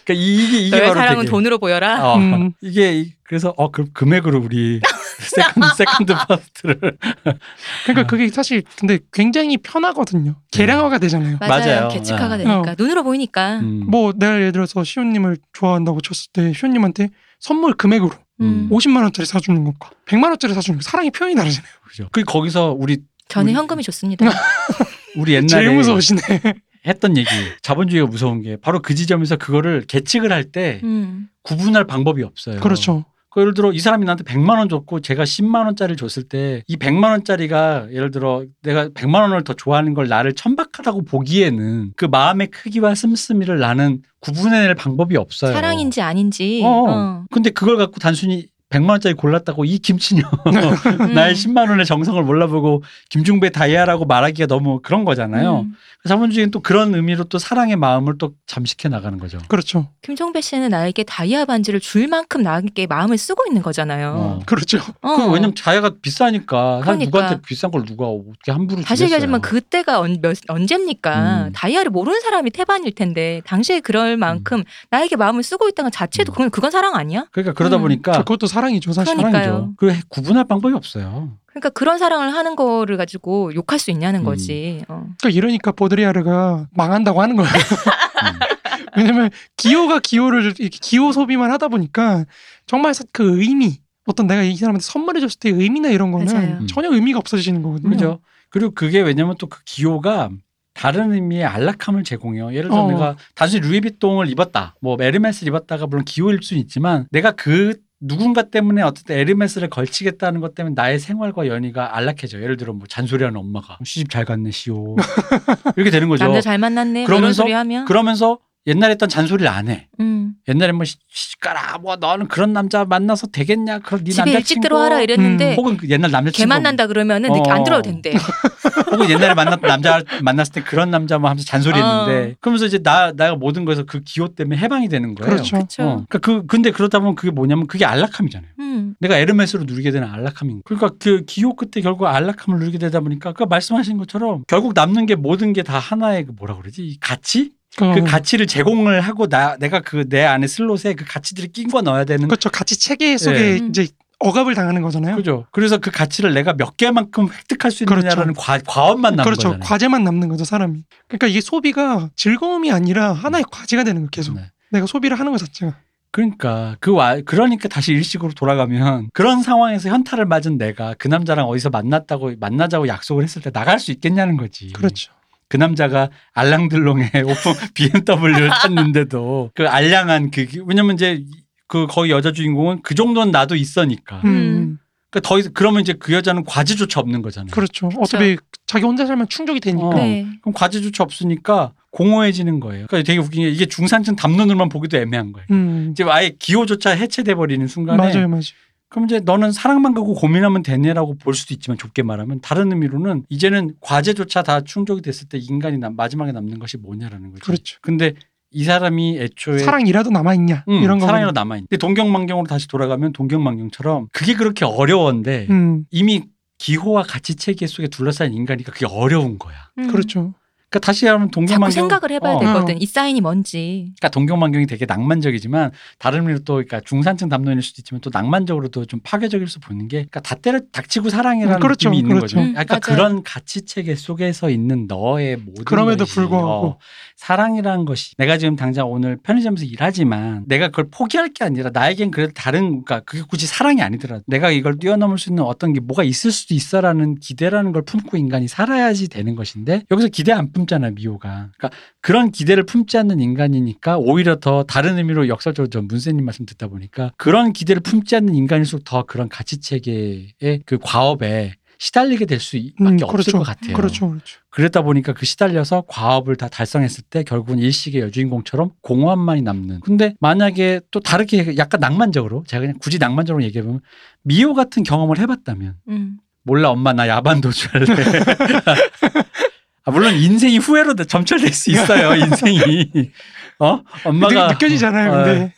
그러니까 이게 이게 너의 바로 사랑은 되게 돈으로 보여라. 어, 음. 이게 이- 그래서 어 그럼 금액으로 우리 second second first를 그러니까 그게 사실 근데 굉장히 편하거든요. 계량화가 되잖아요. 맞아요. 맞아요. 계측화가 네. 되니까 어. 눈으로 보이니까. 음, 뭐 내가 예를 들어서 시온님을 좋아한다고 쳤을 때 시온님한테 선물 금액으로 음. 50만 원짜리 사주는 것과 100만 원짜리 사주는 것 사랑의 표현이 다르잖아요. 그죠. 그 거기서 우리 저는 우리- 현금이 좋습니다. 우리 옛날에 제일 무서우시네. 했던 얘기 자본주의가 무서운 게 바로 그 지점에서 그거를 계측을 할때 음. 구분할 방법이 없어요. 그렇죠. 그 예를 들어 이 사람이 나한테 100만 원 줬고 제가 10만 원짜리를 줬을 때 이 100만 원짜리가 예를 들어 내가 100만 원을 더 좋아하는 걸 나를 천박하다고 보기에는 그 마음의 크기와 씀씀이를 나는 구분해낼 방법이 없어요. 사랑인지 아닌지. 어. 어. 근데 그걸 갖고 단순히 100만 원짜리 골랐다고 이 김치녀 음. 나의 10만 원의 정성을 몰라보고 김중배 다이아라고 말하기가 너무 그런 거잖아요. 음. 자본주의는 또 그런 의미로 또 사랑의 마음을 또 잠식해 나가는 거죠. 그렇죠. 김종배 씨는 나에게 다이아 반지를 줄 만큼 나에게 마음을 쓰고 있는 거잖아요. 어. 그렇죠. 어. 그 왜냐면 자기가 비싸니까 그러니까. 누구한테 비싼 걸 누가 어떻게 함부로 다시 주겠어요. 얘기하지만 그때가 언, 몇, 언제입니까? 음. 다이아를 모르는 사람이 태반일 텐데 당시에 그럴 만큼 나에게 마음을 쓰고 있다는 것 자체도 음. 그건 그건 사랑 아니야? 그러니까 그러다 음. 보니까 그것도 사랑 이죠 사실. 그러니까요. 사랑이죠. 그 구분할 방법이 없어요. 그러니까 그런 사랑을 하는 거를 가지고 욕할 수 있냐는 음. 거지. 어. 그러니까 이러니까 보드리아르가 망한다고 하는 거예요. 음. 왜냐면 기호가 기호를 이렇게 기호 소비만 하다 보니까 정말 그 의미 어떤 내가 이 사람한테 선물해줬을 때 의미나 이런 거는 맞아요. 음. 전혀 의미가 없어지는 거거든요. 그죠? 그리고 그게 왜냐면 또 그 기호가 다른 의미의 안락함을 제공해요. 예를 들어 어. 내가 단순히 루이비통을 입었다, 뭐 에르메스를 입었다가 물론 기호일 수는 있지만 내가 그 누군가 때문에 어쨌든 에르메스를 걸치겠다는 것 때문에 나의 생활과 연희가 안락해져. 예를 들어 뭐 잔소리하는 엄마가 시집 잘 갔네 시오 이렇게 되는 거죠. 남자 잘 만났네. 뭐 그러면서. 그러면서 옛날에 했던 잔소리를 안 해. 음. 옛날에 뭐 시- 시가라 뭐 너는 그런 남자 만나서 되겠냐? 그런 네 집에 남자친구 일찍 들어와라 이랬는데 혹은 그 옛날 남자친구 걔 만난다 그러면은 어. 안 들어도 된대. 혹은 옛날에 만났던 남자 만났을 때 그런 남자 뭐 하면서 잔소리했는데 그러면서 이제 나 내가 모든 거에서 그 기호 때문에 해방이 되는 거예요. 그렇죠. 그렇죠. 어. 그러니까 그 근데 그러다 보면 그게 뭐냐면 그게 안락함이잖아요. 음. 내가 에르메스로 누리게 되는 안락함인 거. 그러니까 그 기호 끝에 결국 안락함을 누리게 되다 보니까 그 말씀하신 것처럼 결국 남는 게 모든 게 다 하나의 그 뭐라 그러지? 이 가치? 어. 그 가치를 제공을 하고 나 내가 그 내 안에 슬롯에 그 가치들을 끼고 넣어야 되는 그렇죠. 같이 체계 속에 네. 음. 이제 억압을 당하는 거잖아요. 그죠. 그래서 그 가치를 내가 몇 개만큼 획득할 수 그렇죠. 있느냐라는 과, 과업만 남는 그렇죠. 거잖아요. 과제만 남는 거죠, 사람이. 그러니까 이게 소비가 즐거움이 아니라 하나의 과제가 되는 거예요, 계속. 네. 내가 소비를 하는 것 자체가. 그러니까 그 와, 그러니까 다시 일식으로 돌아가면 그런 상황에서 현타를 맞은 내가 그 남자랑 어디서 만났다고 만나자고 약속을 했을 때 나갈 수 있겠냐는 거지. 그렇죠. 그 남자가 알랑들롱에 오픈 BMW를 탔는데도 그 알량한 그 왜냐면 이제 그 거기 여자 주인공은 그 정도는 나도 있으니까. 음. 그러니까 더 이상 그러면 이제 그 여자는 과제조차 없는 거잖아요. 그렇죠. 어차피 자기 혼자 살면 충족이 되니까. 어. 네. 그럼 과제조차 없으니까 공허해지는 거예요. 그러니까 되게 웃긴 게 이게 중산층 담론으로만 보기도 애매한 거예요. 음. 이제 아예 기호조차 해체돼 버리는 순간에 맞아요, 맞아요. 그럼 이제 너는 사랑만 갖고 고민하면 되네라고 볼 수도 있지만 좁게 말하면 다른 의미로는 이제는 과제조차 다 충족이 됐을 때 인간이 남- 마지막에 남는 것이 뭐냐라는 거죠. 그렇죠. 근데 이 사람이 애초에 사랑이라도 남아 있냐 음, 이런 거. 사랑이라도 남아 있는데 동경만경으로 다시 돌아가면 동경만경처럼 그게 그렇게 어려웠는데 음. 이미 기호와 가치 체계 속에 둘러싸인 인간이니까 그게 어려운 거야. 음. 그렇죠. 그러니까 다시 하면 자꾸 동경만경 생각을 해봐야 어, 되거든. 이 사인이 뭔지. 그러니까 동경만경이 되게 낭만적이지만 다른 의미로 또 그러니까 중산층 담론일 수도 있지만 또 낭만적으로도 좀 파괴적일 수 보는 게 그러니까 다 때려 닥치고 사랑이라는 음, 그렇죠, 느낌이 있는 그렇죠. 거죠. 음, 그러니까 맞아요. 그런 가치 체계 속에서 있는 너의 모든 그럼에도 것이, 불구하고. 어, 사랑이라는 것이 내가 지금 당장 오늘 편의점에서 일하지만 내가 그걸 포기할 게 아니라 나에겐 그래도 다른 그러니까 그게 굳이 사랑이 아니더라도 내가 이걸 뛰어넘을 수 있는 어떤 게 뭐가 있을 수도 있어라는 기대라는 걸 품고 인간이 살아야지 되는 것인데 여기서 기대 안 품 잖아 미호가. 그러니까 그런 기대를 품지 않는 인간이니까 오히려 더 다른 의미로 역설적으로 저 문세님 말씀 듣다 보니까 그런 기대를 품지 않는 인간일수록 더 그런 가치 체계의 그 과업에 시달리게 될 수밖에 음, 없을 그렇죠. 것 같아요. 그렇죠, 그렇죠. 그러다 보니까 그 시달려서 과업을 다 달성했을 때 결국은 일식의 여주인공처럼 공허함만이 남는. 근데 만약에 또 다르게 약간 낭만적으로 제가 그냥 굳이 낭만적으로 얘기해 보면 미호 같은 경험을 해봤다면 음. 몰라 엄마 나 야반 도주할래. 아, 물론 인생이 후회로 점철될 수 있어요 인생이. 어 엄마가 느, 느껴지잖아요, 어, 근데.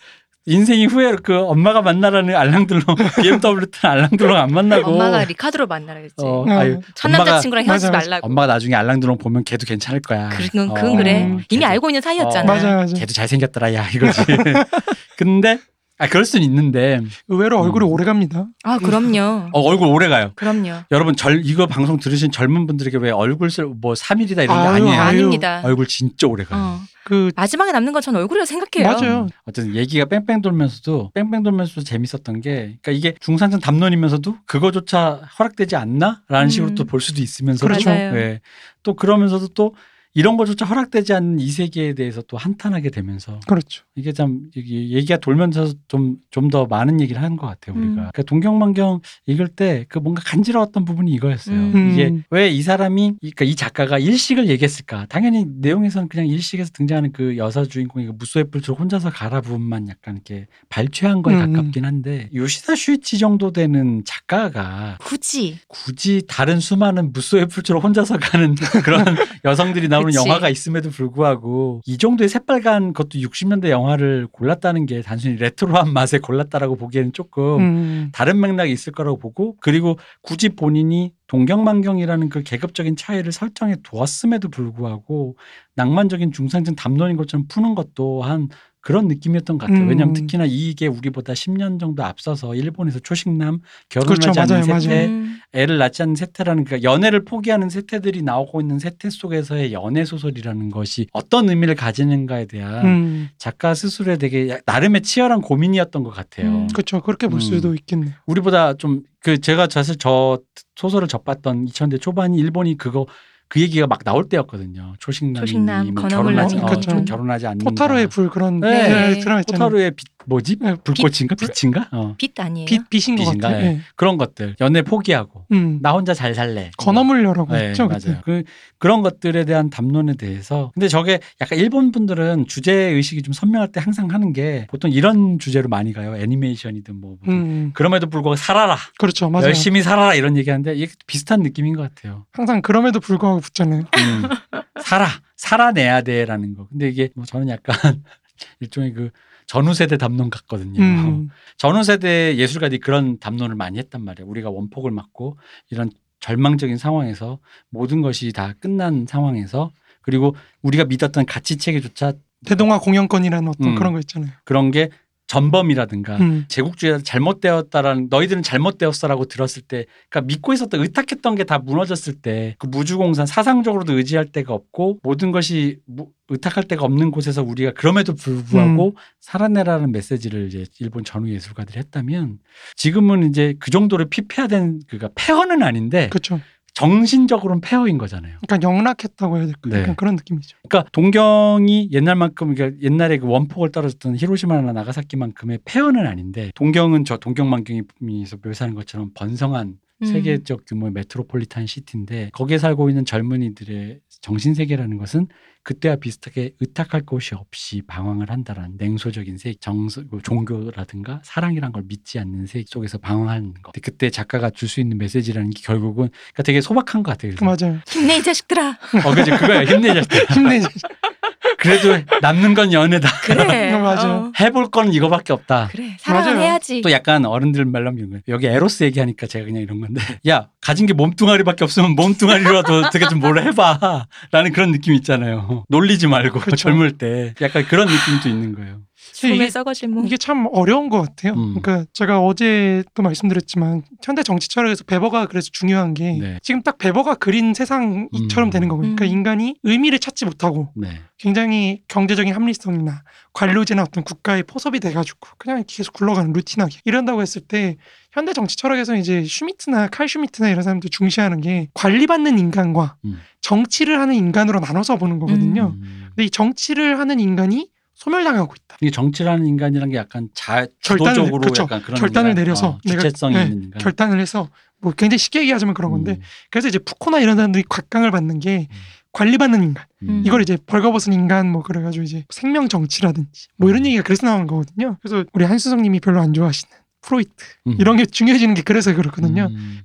인생이 후회로 그 엄마가 만나라는 알랑들롱 BMW 탄 알랑들롱 안 만나고 엄마가 리카드로 만나라 그랬지. 어, 어. 아유, 첫 엄마가- 남자친구랑 헤어지지 맞아, 맞아. 말라고. 엄마가 나중에 알랑들롱 보면 걔도 괜찮을 거야. 그건, 어, 그건 그래. 음, 이미 걔도- 알고 있는 사이였잖아. 어, 맞아요, 맞아요. 걔도 잘생겼더라 야 이거지. 근데 아 그럴 수는 있는데 의외로 얼굴이 음. 오래 갑니다. 아, 그럼요. 어, 얼굴 오래 가요. 그럼요. 여러분 절 이거 방송 들으신 젊은 분들에게 왜 얼굴 쓸뭐 3일이다 이런 게 아유, 아니에요. 아유. 아닙니다. 얼굴 진짜 오래 가요. 어. 그 마지막에 남는 건 전 얼굴이라고 생각해요. 맞아요. 어쨌든 얘기가 뺑뺑 돌면서도 뺑뺑 돌면서도 재밌었던 게 그러니까 이게 중산층 담론이면서도 그거조차 허락되지 않나라는 음. 식으로 또 볼 수도 있으면서 그렇죠. 예. 또 그러면서도 또 이런 거조차 허락되지 않는 이 세계에 대해서 또 한탄하게 되면서 그렇죠. 이게 참 얘기가 돌면서 좀 좀 더 많은 얘기를 하는 것 같아요 우리가. 음. 그러니까 동경만경 읽을 때 그 뭔가 간지러웠던 부분이 이거였어요. 음. 이게 음. 왜이 사람이 그러니까 이 작가가 일식을 얘기했을까? 당연히 내용에서는 그냥 일식에서 등장하는 그 여자 주인공이 그 무소의 뿔처럼 혼자서 가라 부분만 약간 이렇게 발췌한 거에 음. 가깝긴 한데 요시다 슈이치 정도 되는 작가가 굳이. 굳이 다른 수많은 무소의 뿔처럼 혼자서 가는 그런 여성들이 나오 는 그치. 영화가 있음에도 불구하고 이 정도의 새빨간 것도 60년대 영화를 골랐다는 게 단순히 레트로한 맛에 골랐다라고 보기에는 조금 음. 다른 맥락이 있을 거라고 보고 그리고 굳이 본인이 동경만경이라는 그 계급적인 차이를 설정해 두었음에도 불구하고 낭만적인 중상층 담론인 것처럼 푸는 것도 한 그런 느낌이었던 것 같아요. 음. 왜냐하면 특히나 이게 우리보다 10년 정도 앞서서 일본에서 초식남 결혼하지 그렇죠. 않는 맞아요, 세태 음. 애를 낳지 않는 세태라는 그 연애를 포기하는 세태들이 나오고 있는 세태 속에서의 연애 소설이라는 것이 어떤 의미를 가지는가에 대한 음. 작가 스스로의 되게 나름의 치열한 고민이었던 것 같아요. 음. 그렇죠. 그렇게 볼 음. 수도 있겠네요. 우리보다 좀 그 제가 사실 저 소설을 접봤던 2000대 초반이 일본이 그거 그 얘기가 막 나올 때였거든요. 초식남이 초식남, 뭐 건어물남이 결혼하지, 어, 결혼하지 않는다. 포타로의 불 그런 네. 네, 드라마 있잖아요. 포타로의 빛 뭐지? 네, 불꽃인가? 빛- 빛인가? 어. 빛 아니에요? 빛 빛인 것 빛인가? 같아요. 예. 예. 그런 것들 연애 포기하고 음. 나 혼자 잘 살래. 건어물려라고 네, 했죠. 그때. 맞아요. 그 그런 것들에 대한 담론에 대해서 근데 저게 약간 일본 분들은 주제 의식이 좀 선명할 때 항상 하는 게 보통 이런 주제로 많이 가요. 애니메이션이든 뭐. 음. 그럼에도 불구하고 살아라. 그렇죠. 맞아요. 열심히 살아라 이런 얘기하는데 이게 비슷한 느낌인 것 같아요. 항상 그럼에도 불구하고 붙잖아요. 음, 살아 살아내야 돼라는 거. 근데 이게 뭐 저는 약간 일종의 그 전후 세대 담론 같거든요. 음. 전후 세대 예술가들이 그런 담론을 많이 했단 말이에요. 우리가 원폭을 맞고 이런 절망적인 상황에서 모든 것이 다 끝난 상황에서 그리고 우리가 믿었던 가치 체계조차 대동아 공영권이라는 어떤 음. 그런 거 있잖아요. 그런 게 전범이라든가 음. 제국주의가 잘못되었다라는 너희들은 잘못되었어라고 들었을 때 그러니까 믿고 있었던 의탁했던 게 다 무너졌을 때 그 무주공산 사상적으로도 의지할 데가 없고 모든 것이 무- 의탁할 데가 없는 곳에서 우리가 그럼에도 불구하고 음. 살아내라는 메시지를 이제 일본 전후 예술가들이 했다면 지금은 이제 그 정도로 피폐화된 그가 폐허는 아닌데 그렇죠. 정신적으로는 폐허인 거잖아요. 그러니까 영락했다고 해야 될까? 네. 약간 그런 느낌이죠. 그러니까 동경이 옛날만큼 그러니까 옛날에 그 원폭을 떨어졌던 히로시마나 나가사키만큼의 폐허는 아닌데 동경은 저 동경만경에서 묘사하는 것처럼 번성한 음. 세계적 규모의 메트로폴리탄 시티인데 거기에 살고 있는 젊은이들의 정신 세계라는 것은 그때와 비슷하게 의탁할 곳이 없이 방황을 한다라는 냉소적인 세계, 정서, 그 종교라든가 사랑이란 걸 믿지 않는 세계 속에서 방황하는 것. 그때 작가가 줄 수 있는 메시지라는 게 결국은 그러니까 되게 소박한 것 같아요. 그래서. 맞아요. 힘내 이 자식들아. 어, 그지 그거야 힘내자. 힘내자. 그래도 남는 건 연애다. 그래. 어, 맞아요. 어, 해볼 건 이거밖에 없다. 그래. 사랑은 맞아요. 해야지. 또 약간 어른들 말로. 여기 에로스 얘기하니까 제가 그냥 이런 건데 야 가진 게 몸뚱아리밖에 없으면 몸뚱아리라도 어떻게 좀 뭘 해봐 라는 그런 느낌 있잖아요. 놀리지 말고 그쵸. 젊을 때 약간 그런 느낌도 있는 거예요. 죽음에 이게- 썩어질 몸. 이게 참 어려운 것 같아요. 음. 그러니까 제가 어제도 말씀드렸지만 현대 정치 철학에서 베버가 그래서 중요한 게 네. 지금 딱 베버가 그린 세상처럼 음. 되는 거고요. 그러니까 음. 인간이 의미를 찾지 못하고 네. 굉장히 경제적인 합리성이나 관료제나 어떤 국가의 포섭이 돼가지고 그냥 계속 굴러가는 루틴하게 이런다고 했을 때 현대 정치 철학에서는 이제 슈미트나 칼 슈미트나 이런 사람들 중시하는 게 관리받는 인간과 음. 정치를 하는 인간으로 나눠서 보는 거거든요. 음. 근데 이 정치를 하는 인간이 소멸당하고 있다. 이게 정치라는 인간이란 게 약간 자 주도적으로 그쵸. 약간 그런 결단을 인간, 내려서 어, 내가- 주체성이 네, 있는 인간. 결단을 해서 뭐 굉장히 쉽게 얘기하자면 그런 건데 음. 그래서 이제 푸코나 이런 사람들이 각광을 받는 게 음. 관리받는 인간 음. 이걸 이제 벌거벗은 인간 뭐 그래가지고 이제 생명 정치라든지 뭐 이런 음. 얘기가 그래서 나오는 거거든요. 그래서 우리 한수성님이 별로 안 좋아하시는 프로이트 음. 이런 게 중요해지는 게 그래서 그렇거든요. 음.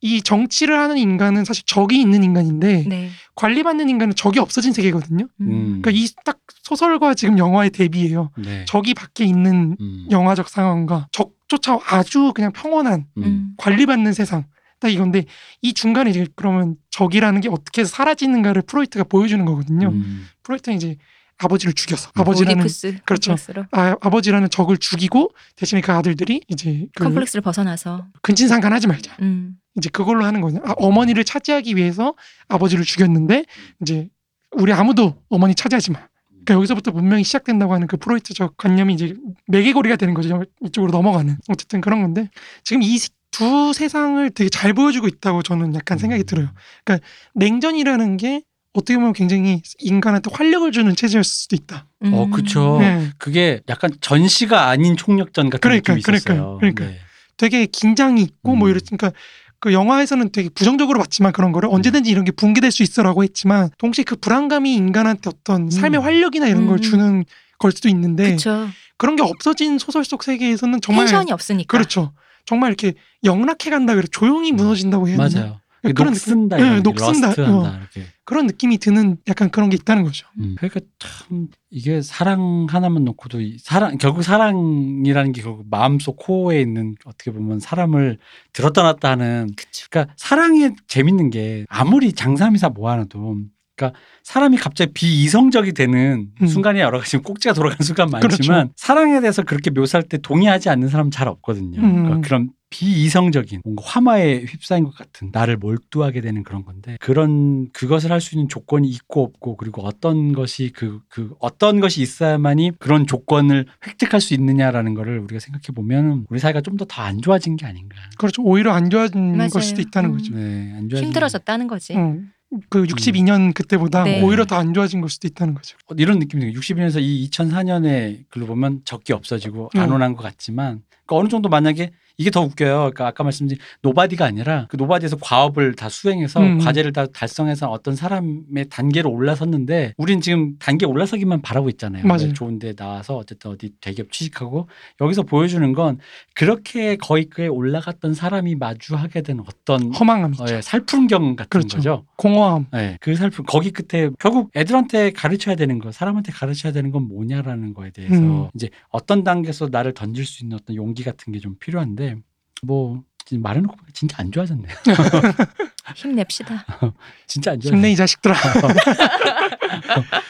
이 정치를 하는 인간은 사실 적이 있는 인간인데 네. 관리받는 인간은 적이 없어진 세계거든요. 음. 그러니까 이 딱 소설과 지금 영화의 대비예요. 네. 적이 밖에 있는 음. 영화적 상황과 적조차 아주 그냥 평온한 음. 음. 관리받는 세상. 딱 이건데 이 중간에 이제 그러면 적이라는 게 어떻게 해서 사라지는가를 프로이트가 보여주는 거거든요. 음. 프로이트는 이제 아버지를 죽여서 아버지라는 오이디푸스 그렇죠. 아, 아버지라는 적을 죽이고 대신에 그 아들들이 이제 그 컴플렉스를 벗어나서 근친상간하지 말자. 음. 이제 그걸로 하는 거냐. 아, 어머니를 차지하기 위해서 아버지를 죽였는데 이제 우리 아무도 어머니 차지하지 마. 그러니까 여기서부터 문명이 시작된다고 하는 그 프로이트적 관념이 이제 매개고리가 되는 거죠. 이쪽으로 넘어가는. 어쨌든 그런 건데 지금 이 두 세상을 되게 잘 보여주고 있다고 저는 약간 생각이 들어요. 그러니까 냉전이라는 게 어떻게 보면 굉장히 인간한테 활력을 주는 체제였을 수도 있다. 음. 어, 그쵸. 네. 그게 약간 전시가 아닌 총력전 같은 그러니까, 느낌이 있었어요. 그러니까, 그러니까. 네. 되게 긴장이 있고 뭐 음. 이러니까 그 영화에서는 되게 부정적으로 봤지만 그런 거를 언제든지 이런 게 붕괴될 수 있어라고 했지만 동시에 그 불안감이 인간한테 어떤 삶의 음. 활력이나 이런 걸 음. 주는 걸 수도 있는데 그쵸. 그런 게 없어진 소설 속 세계에서는 정말 텐션이 없으니까. 그렇죠. 정말 이렇게 영락해 간다 그래 조용히 무너진다고 해야 되나? 맞아요. 그런 녹슨다, 네, 녹슨다. 러스트한다 어. 이렇게. 그런 느낌이 드는 약간 그런 게 있다는 거죠. 음. 그러니까 참 이게 사랑 하나만 놓고도 이 사랑 결국 사랑이라는 게 결국 마음속 코어에 있는 어떻게 보면 사람을 들었다 놨다 하는 그쵸. 그러니까 사랑이 재밌는 게 아무리 장사미사 모아놔도 그러니까 사람이 갑자기 비이성적이 되는 음. 순간이 여러 가지 꼭지가 돌아가는 순간 많지만 그렇죠. 사랑에 대해서 그렇게 묘사할 때 동의하지 않는 사람 잘 없거든요. 음. 그러니까 그런 비이성적인 뭔가 화마에 휩싸인 것 같은 나를 몰두하게 되는 그런 건데 그런 그것을 할 수 있는 조건이 있고 없고 그리고 어떤 것이 그, 그 어떤 것이 있어야만이 그런 조건을 획득할 수 있느냐라는 거를 우리가 생각해 보면 우리 사회가 좀더더안 좋아진 게 아닌가. 그렇죠. 오히려 안 좋아진 맞아요. 걸 수도 있다는 음. 거죠. 네, 안 좋아진 힘들어졌다는 거지. 음. 그 62년 그때보다 네. 오히려 더 안 좋아진 걸 수도 있다는 거죠. 어, 이런 느낌이 들어요. 62년에서 이 2004년에 글로 보면 적이 없어지고 안 음. 온한 것 같지만 그러니까 어느 정도 만약에 이게 더 웃겨요. 그러니까 아까 말씀드린 nobody가 아니라 그 nobody에서 과업을 다 수행해서 음. 과제를 다 달성해서 어떤 사람의 단계로 올라섰는데 우린 지금 단계 올라서기만 바라고 있잖아요. 맞아요. 좋은 데 나와서 어쨌든 어디 대기업 취직하고 여기서 보여주는 건 그렇게 거의 그에 올라갔던 사람이 마주하게 된 어떤 허망함 있죠. 어, 예, 살풍경 같은 그렇죠. 거죠. 공허함. 네, 그 살품 거기 끝에 결국 애들한테 가르쳐야 되는 거, 사람한테 가르쳐야 되는 건 뭐냐라는 거에 대해서 음. 이제 어떤 단계에서 나를 던질 수 있는 어떤 용기 같은 게 좀 필요한데 뭐 말해놓고 보니까 진짜 안 좋아졌네요. 힘냅시다. 진짜 안 좋아졌네. 힘내 이 자식들아.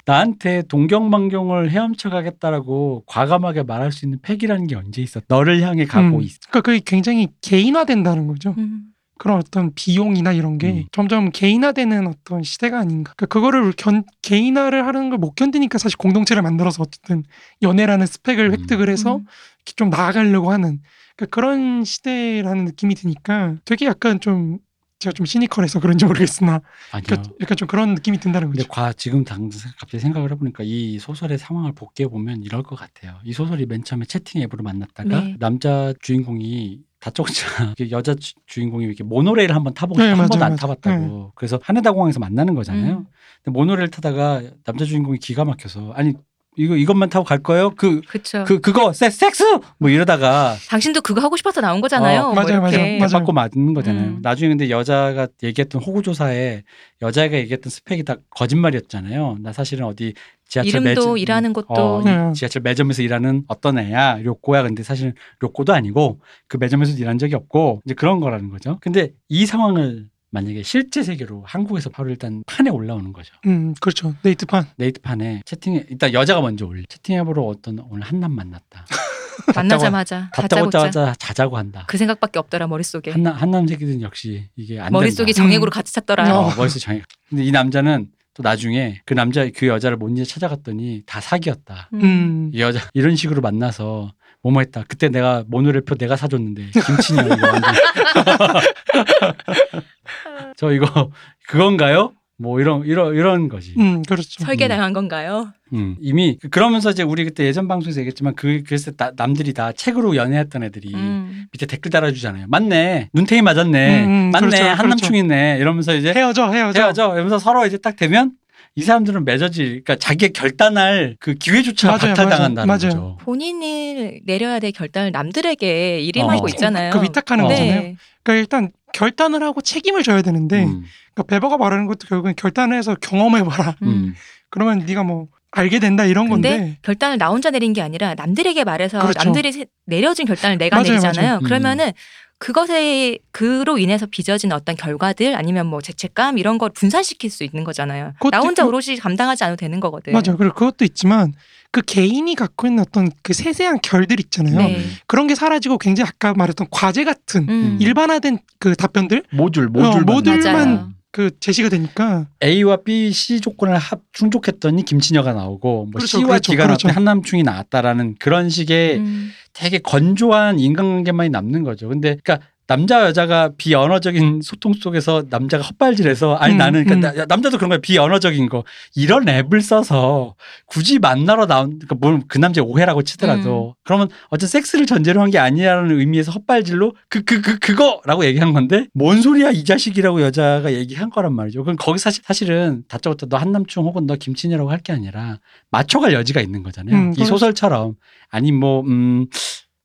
나한테 동경만경을 헤엄쳐 가겠다라고 과감하게 말할 수 있는 패기라는 게 언제 있어? 너를 향해 가고 음. 있어. 그러니까 그게 굉장히 개인화된다는 거죠. 음. 그런 어떤 비용이나 이런 게 음. 점점 개인화되는 어떤 시대가 아닌가. 그러니까 그거를 견, 개인화를 하는 걸 못 견디니까 사실 공동체를 만들어서 어쨌든 연애라는 스펙을 음. 획득을 해서 음. 좀 나아가려고 하는 그러니까 그런 시대라는 느낌이 드니까 되게 약간 좀 제가 좀 시니컬해서 그런지 모르겠으나 아니요. 그러니까 약간 좀 그런 느낌이 든다는 거죠. 과 지금 당장 갑자기 생각을 해보니까 이 소설의 상황을 복귀해 보면 이럴 것 같아요. 이 소설이 맨 처음에 채팅 앱으로 만났다가 네. 남자 주인공이 이게 여자 주- 주인공이 이렇게 모노레일 한번 타보고 네, 한 맞아요, 번도 안 맞아요. 타봤다고. 그래서 하네다 공항에서 만나는 거잖아요. 음. 근데 모노레일 타다가 남자 주인공이 기가 막혀서 아니 이거 이것만 타고 갈 거예요? 그 그쵸. 그 그거 세, 섹스 뭐 이러다가 당신도 그거 하고 싶어서 나온 거잖아요. 어, 뭐 맞아요, 이렇게. 맞아요, 맞아요. 맞고 맞는 거잖아요. 음. 나중에 근데 여자가 얘기했던 호구 조사에 여자가 얘기했던 스펙이 다 거짓말이었잖아요. 나 사실은 어디 지하철 이름도 매점, 일하는 곳도 어, 네. 지하철 매점에서 일하는 어떤 애야 료꼬야. 근데 사실 료꼬도 아니고 그 매점에서 일한 적이 없고 이제 그런 거라는 거죠. 근데 이 상황을 만약에 실제 세계로 한국에서 바로 일단 판에 올라오는 거죠. 음 그렇죠. 네이트판. 네이트판에 채팅에 일단 여자가 먼저 올려 채팅앱으로 어떤 오늘 한남 만났다. 만나자마자 다짜고짜 자자고 한다. 그 생각밖에 없더라 머릿속에. 한남 한남 새끼들은 역시 이게 안 머릿속이 된다. 정액으로 음. 같이 찼더라. 어. 어, 머릿속 정해. 근데 이 남자는 또 나중에 그 남자 그 여자를 못 이제 찾아갔더니 다 사기였다. 음. 음. 이 여자 이런 식으로 만나서 뭐뭐 했다. 그때 내가 모노레표 내가 사줬는데 김치녀 이거 완전 저 이거 그건가요? 뭐 이런 이런 이런 거지. 음 그렇죠. 설계당한 건가요? 음, 이미 그러면서 이제 우리 그때 예전 방송에서 얘기했지만 그 그래서 나- 남들이 다 책으로 연애했던 애들이 음. 밑에 댓글 달아주잖아요. 맞네, 눈탱이 맞았네, 음, 음, 맞네, 그렇죠, 그렇죠. 한남충이네 이러면서 이제 헤어져 헤어져. 헤어져 이러면서 서로 이제 딱 되면 이 사람들은 맺어질 그러니까 자기의 결단할 그 기회조차 맞아요, 박탈당한다는 맞아요. 거죠. 본인이 내려야 될 결단을 남들에게 일임하고 어. 있잖아요. 그 위탁하는 어. 거잖아요. 네. 그러니까 일단 결단을 하고 책임을 져야 되는데 음, 그러니까 베버가 말하는 것도 결국엔 결단을 해서 경험해봐라. 음. 음. 그러면 네가 뭐 알게 된다 이런 근데 건데 결단을 나 혼자 내린 게 아니라 남들에게 말해서 그렇죠. 남들이 세- 내려진 결단을 내가 맞아요, 내리잖아요. 맞아요. 음. 그러면은 그것에 그로 인해서 빚어진 어떤 결과들 아니면 뭐 죄책감 이런 걸 분산시킬 수 있는 거잖아요. 나 혼자 그- 오롯이 감당하지 않아도 되는 거거든. 맞아요. 그리고 그것도 있지만 그 개인이 갖고 있는 어떤 그 세세한 결들 있잖아요. 네. 그런 게 사라지고 굉장히 아까 말했던 과제 같은 음. 일반화된 그 답변들 모듈 어, 모듈 모듈만 맞아요. 그 제시가 되니까 A와 B, C 조건을 합 충족했더니 김치녀가 나오고 뭐 그렇죠, C와 그렇죠, D가 그렇죠. 나왔더니 한남충이 나왔다라는 그런 식의 음. 되게 건조한 인간관계만이 남는 거죠. 근데 그러니까 남자 여자가 비언어적인 소통 속에서 남자가 헛발질해서 아니 음, 나는 그러니까 음. 나- 남자도 그런 거야 비언어적인 거 이런 앱을 써서 굳이 만나러 나온 그러니까 뭘그 남자의 오해라고 치더라도 그러면 어쨌든 섹스를 전제로 한 게 아니라는 의미에서 헛발질로 그 그 그 그, 거라고 얘기한 건데 뭔 소리야 이 자식이라고 여자가 얘기한 거란 말이죠. 그럼 거기 사실 사실은 다짜고짜 너 한남충 혹은 너 김치녀라고 할 게 아니라 맞춰갈 여지가 있는 거잖아요. 음, 이 그렇죠. 소설처럼 아니 뭐 음.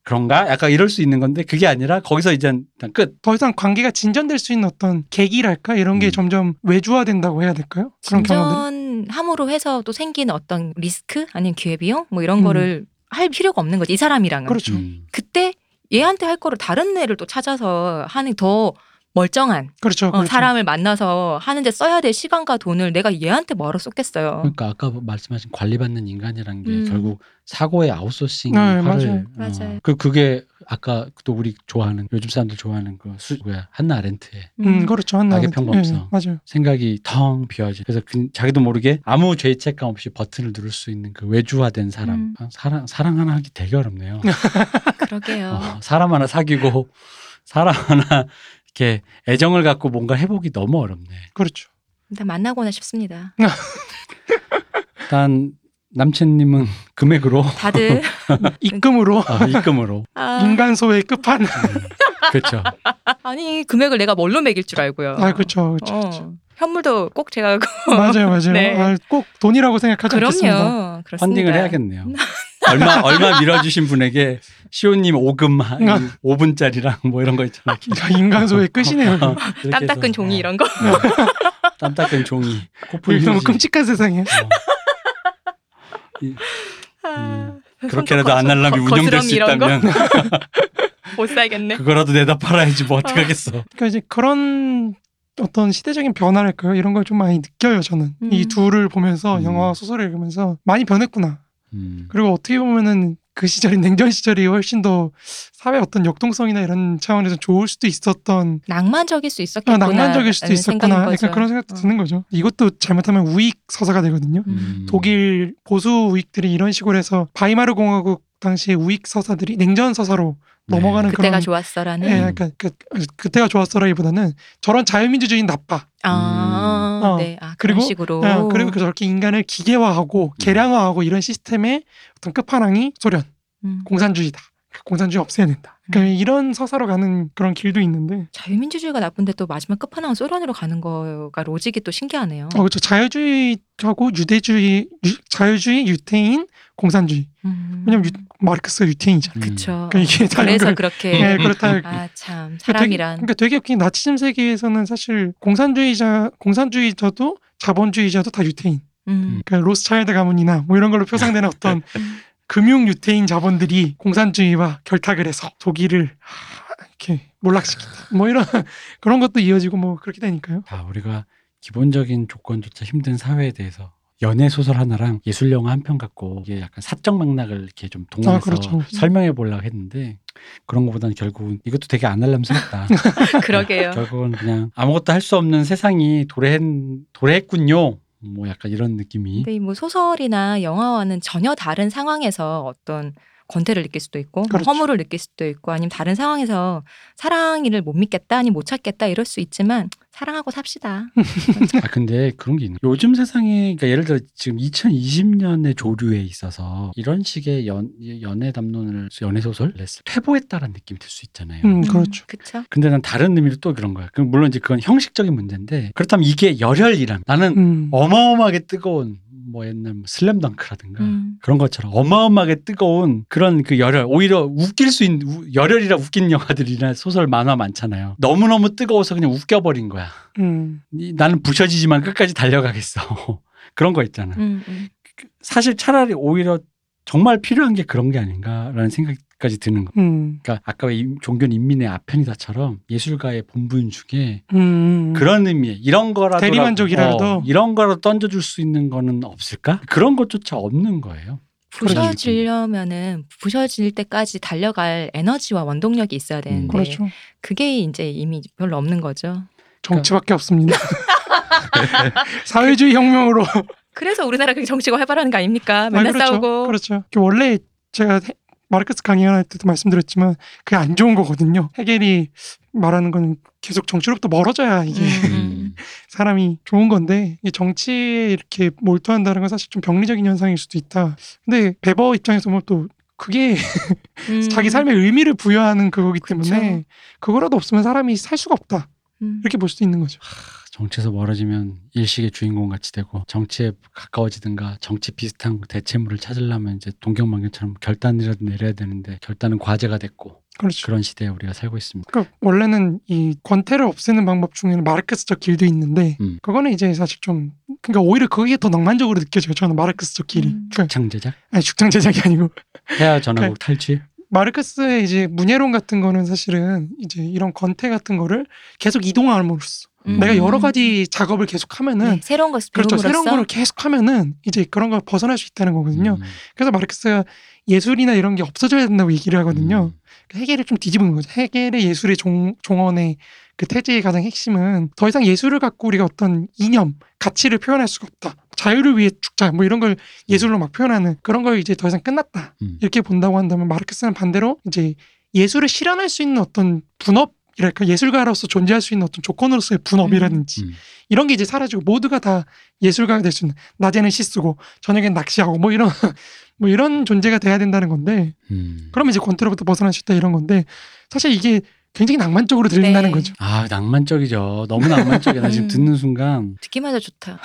그런가? 약간 이럴 수 있는 건데 그게 아니라 거기서 이제 일단 끝. 더 이상 관계가 진전될 수 있는 어떤 계기랄까 이런 게 음. 점점 외주화된다고 해야 될까요? 그런. 진전함으로 해서 또 생기는 어떤 리스크 아니면 기회비용 뭐 이런 음. 거를 할 필요가 없는 거지 이 사람이랑은. 그렇죠. 음. 그때 얘한테 할 거를 다른 애를 또 찾아서 하는 더 멀쩡한 그렇죠. 어, 그렇죠. 사람을 만나서 하는데 써야 될 시간과 돈을 내가 얘한테 뭐하러 쏟겠어요. 그러니까 아까 말씀하신 관리받는 인간이란 게 음. 결국 사고의 아웃소싱 네, 화를 맞아요. 어, 맞아요. 그 그게 아까 또 우리 좋아하는 요즘 사람들 좋아하는 그 수, 뭐야 한나 아렌트의 음, 그렇죠. 한나. 평가 없어. 예, 맞아요. 생각이 텅 비어져. 그래서 그 자기도 모르게 아무 죄책감 없이 버튼을 누를 수 있는 그 외주화된 사람. 음. 아, 사랑 사랑 하나 하기 되게 어렵네요. 그러게요. 어, 사람 하나 사귀고 사람 하나 이렇게 애정을 갖고 뭔가 해보기 너무 어렵네. 그렇죠. 일단 만나고나 싶습니다. 일단 남친님은 금액으로 다들 입금으로 아, 입금으로 아, 인간소의 끝판. 그렇죠. 아니 금액을 내가 뭘로 매길 줄 알고요. 아 그렇죠, 그렇죠. 어, 현물도 꼭 제가 맞아요, 맞아요. 네. 아, 꼭 돈이라고 생각하지 않겠습니다. 그럼요. 그렇습니다. 펀딩을 해야겠네요. 얼마 얼마 밀어주신 분에게 시호님 5금 한 아. 5분짜리랑 뭐 이런 거 있잖아요. 야, 인간 소의 끝이네요. 어, 땀 닦은 종이 어, 이런 거. 땀 닦은 종이. 코풀 너무. 끔찍한 세상이에요. 어. 아, 그렇게라도 손톱 안날람이 거- 운영될 수 이런 거? 있다면 못 살겠네. 그거라도 내다 팔아야지 뭐 어떡하겠어. 그러니까 이제 그런 어떤 시대적인 변화랄까요? 이런 걸 좀 많이 느껴요, 저는. 음. 이 둘을 보면서 음. 영화와 소설을 읽으면서 많이 변했구나. 음. 그리고 어떻게 보면은 그 시절인 냉전 시절이 훨씬 더 사회 어떤 역동성이나 이런 차원에서 좋을 수도 있었던 낭만적일 수 아, 있었겠구나. 낭만적일 수도 있었구나. 약간. 그런 생각도 어. 드는 거죠. 이것도 잘못하면 우익 서사가 되거든요. 음. 독일 보수 우익들이 이런 식으로 해서 바이마르 공화국 당시 우익 서사들이 냉전 서사로 네. 넘어가는 그때가 그런 좋았어라는. 예, 그러니까 그, 그때가 좋았어라기보다는 저런 자유민주주의는 나빠. 아, 어. 네. 아, 그리고, 식으로. 예, 그리고 그 저렇게 인간을 기계화하고 계량화하고 이런 시스템의 어떤 끝판왕이 소련 음. 공산주의다. 공산주의 없애야 된다. 그러니까 이런 서사로 가는 그런 길도 있는데 자유민주주의가 나쁜데 또 마지막 끝판왕은 소련으로 가는 거가 로직이 또 신기하네요. 어, 그렇죠. 자유주의하고 유대주의, 유- 자유주의, 유태인, 공산주의. 음. 왜냐면 유, 마르크스가 유태인이잖아. 음. 그쵸. 그러니까 이게 다른 그래서 걸- 그렇게. 예, 그렇다. 아, 참. 그러니까 되게, 사람이란. 그러니까 되게 나치즘 세계에서는 사실 공산주의자, 공산주의자도 자본주의자도 다 유태인. 음. 그러니까 로스차일드 가문이나 뭐 이런 걸로 표상되는 어떤 음. 금융 유태인 자본들이 공산주의와 결탁을 해서 독일을 하, 이렇게 몰락시킨다. 뭐 이런 그런 것도 이어지고 뭐 그렇게 되니까요. 아, 우리가 기본적인 조건조차 힘든 사회에 대해서 연애 소설 하나랑 예술 영화 한 편 갖고 이게 약간 사적 맥락을 이렇게 좀 동원해서 아, 그렇죠. 설명해 보려고 했는데 그런 것보다는 결국은 이것도 되게 안날람스럽다. 그러게요. 결국은 그냥 아무것도 할 수 없는 세상이 도래했, 도래했군요. 뭐 약간 이런 느낌이. 근데 이뭐 소설이나 영화와는 전혀 다른 상황에서 어떤 권태를 느낄 수도 있고 뭐 그렇죠. 허물을 느낄 수도 있고 아니면 다른 상황에서 사랑이를 못 믿겠다 아니면 못 찾겠다 이럴 수 있지만 사랑하고 삽시다. 아 근데 그런 게 있는. 요즘 세상에 그러니까 예를 들어 지금 2020년의 조류에 있어서 이런 식의 연 연애 담론을 연애 소설 때 퇴보했다라는 느낌이 들 수 있잖아요. 음, 그렇죠. 그렇죠. 근데 난 다른 의미로 또 그런 거야. 그럼 물론 이제 그건 형식적인 문제인데 그렇다면 이게 열혈이란 나는 음. 어마어마하게 뜨거운 뭐 옛날 뭐 슬램덩크라든가 음. 그런 것처럼 어마어마하게 뜨거운 그런 그 열혈 오히려 웃길 수 있는 우- 열혈이라 웃긴 영화들이나 소설 만화 많잖아요. 너무너무 뜨거워서 그냥 웃겨버린 거야. 음. 이- 나는 부셔지지만 끝까지 달려가겠어. 그런 거 있잖아. 음, 음. 사실 차라리 오히려 정말 필요한 게 그런 게 아닌가라는 생각까지 드는 거. 음. 그러니까 아까 임- 종교 인민의 아편이다처럼 예술가의 본분 중에 음. 그런 의미에 이런 거라도 대리만족이라도. 어, 이런 거라도 던져줄 수 있는 거는 없을까? 그런 것조차 없는 거예요. 부셔지려면은 부셔질 때까지 달려갈 에너지와 원동력이 있어야 되는데 그렇죠. 그게 이제 이미 별로 없는 거죠. 정치밖에 없습니다. 사회주의 혁명으로 그래서 우리나라 정치가 활발한 거 아닙니까? 아, 맨날 그렇죠. 싸우고. 그렇죠. 그 원래 제가 해- 마르크스 강의할 때도 말씀드렸지만 그게 안 좋은 거거든요. 해겔이 말하는 건 계속 정치로부터 멀어져야 이게 음, 사람이 좋은 건데 이 정치에 이렇게 몰두한다는 건 사실 좀 병리적인 현상일 수도 있다. 근데 베버 입장에서 보면 또 그게 음. 자기 삶의 의미를 부여하는 그거기 때문에 그렇죠. 그거라도 없으면 사람이 살 수가 없다. 음. 이렇게 볼 수도 있는 거죠. 정치에서 멀어지면 일식의 주인공 같이 되고 정치에 가까워지든가 정치 비슷한 대체물을 찾으려면 이제 동경만경처럼 결단이라도 내려야 되는데 결단은 과제가 됐고 그렇죠. 그런 시대에 우리가 살고 있습니다. 그러니까 원래는 이 권태를 없애는 방법 중에는 마르크스적 길도 있는데 음. 그거는 이제 사실 좀 그러니까 오히려 그게 더 낭만적으로 느껴져요. 저는 마르크스적 길이. 음. 그러니까 창 제작, 아니 죽장 제작이 아니고 해야 전화국 탈취. 마르크스의 이제 문예론 같은 거는 사실은 이제 이런 권태 같은 거를 계속 이동함으로써 음. 내가 여러 가지 작업을 계속 하면은 네, 새로운 것을 그렇죠. 새로운 거를 계속 하면은 이제 그런 걸 벗어날 수 있다는 거거든요. 음. 그래서 마르크스가 예술이나 이런 게 없어져야 된다고 얘기를 하거든요. 음. 해겔을 좀 뒤집은 거죠. 해겔의 예술의 종, 종언의 그 태제의 가장 핵심은 더 이상 예술을 갖고 우리가 어떤 이념, 가치를 표현할 수가 없다. 자유를 위해 죽자. 뭐 이런 걸 예술로 막 표현하는 그런 걸 이제 더 이상 끝났다. 음. 이렇게 본다고 한다면 마르크스는 반대로 이제 예술을 실현할 수 있는 어떤 분업 이랄까 예술가로서 존재할 수 있는 어떤 조건으로서의 분업이라든지 음. 이런 게 이제 사라지고 모두가 다 예술가가 될 수 있는 낮에는 시 쓰고 저녁엔 낚시하고 뭐 이런 뭐 이런 존재가 돼야 된다는 건데 음. 그러면 이제 권투로부터 벗어날 수 있다 이런 건데 사실 이게 굉장히 낭만적으로 들린다는 네. 거죠. 아 낭만적이죠. 너무 낭만적이야. 나 지금 음. 듣는 순간 해도 좋다.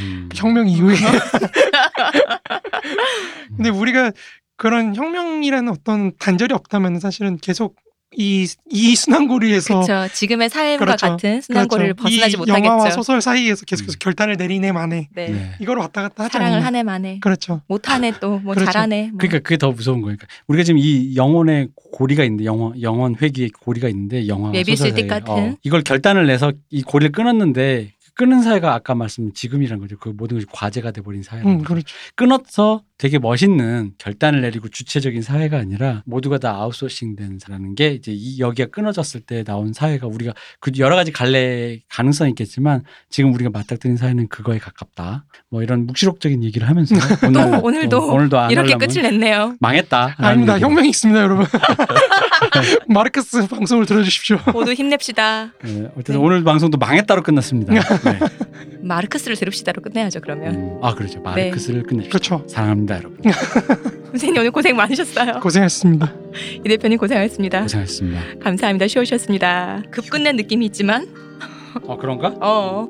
음. 혁명 이후에 근데 우리가 그런 혁명이라는 어떤 단절이 없다면 사실은 계속 이, 이 순환고리에서 그렇죠. 지금의 삶과 그렇죠. 같은 순환고리를 그렇죠. 벗어나지 이 영화와 못하겠죠. 소설 사이에서 계속해서 음. 결단을 내리네 마네 네. 네. 이걸 왔다 갔다 하지 사랑을. 하네 마네. 그렇죠. 못하네 또 뭐 그렇죠. 잘하네. 뭐. 그러니까 그게 더 무서운 거예요. 그러니까 우리가 지금 이 영혼의 고리가 있는데 영혼 영혼 회귀의 고리가 있는데 영화 메비우스 띠 같은. 이걸 결단을 내서 이 고리를 끊었는데 끊은 사회가 아까 말씀 지금이란 거죠. 그 모든 것이 과제가 돼버린 사회라는 음, 거죠. 그렇죠. 끊어서 되게 멋있는 결단을 내리고 주체적인 사회가 아니라 모두가 다 아웃소싱된 사라는 게 이제 이 여기가 끊어졌을 때 나온 사회가 우리가 그 여러 가지 갈래 가능성이 있겠지만 지금 우리가 맞닥뜨린 사회는 그거에 가깝다. 뭐 이런 묵시록적인 얘기를 하면서 오늘 오늘도 어, 오늘도 안 이렇게 끝을 냈네요. 망했다. 아닙니다. 혁명이 있습니다, 여러분. 마르크스 방송을 들어주십시오. 모두 힘냅시다. 네, 어쨌든 네. 오늘 방송도 망했다로 끝났습니다. 네. 마르크스를 들읍시다로 끝내야죠 그러면. 음, 아 그렇죠. 마르크스를 끝냅시다. 그렇죠. 사 랑합니다, 여러분. 선생님 오늘 고생 많으셨어요. 고생했습니다. 이 대표님 고생하셨습니다. 고생하셨습니다. 감사합니다. 쉬우셨습니다. 급 끝낸 느낌이 있지만 어 그런가? 어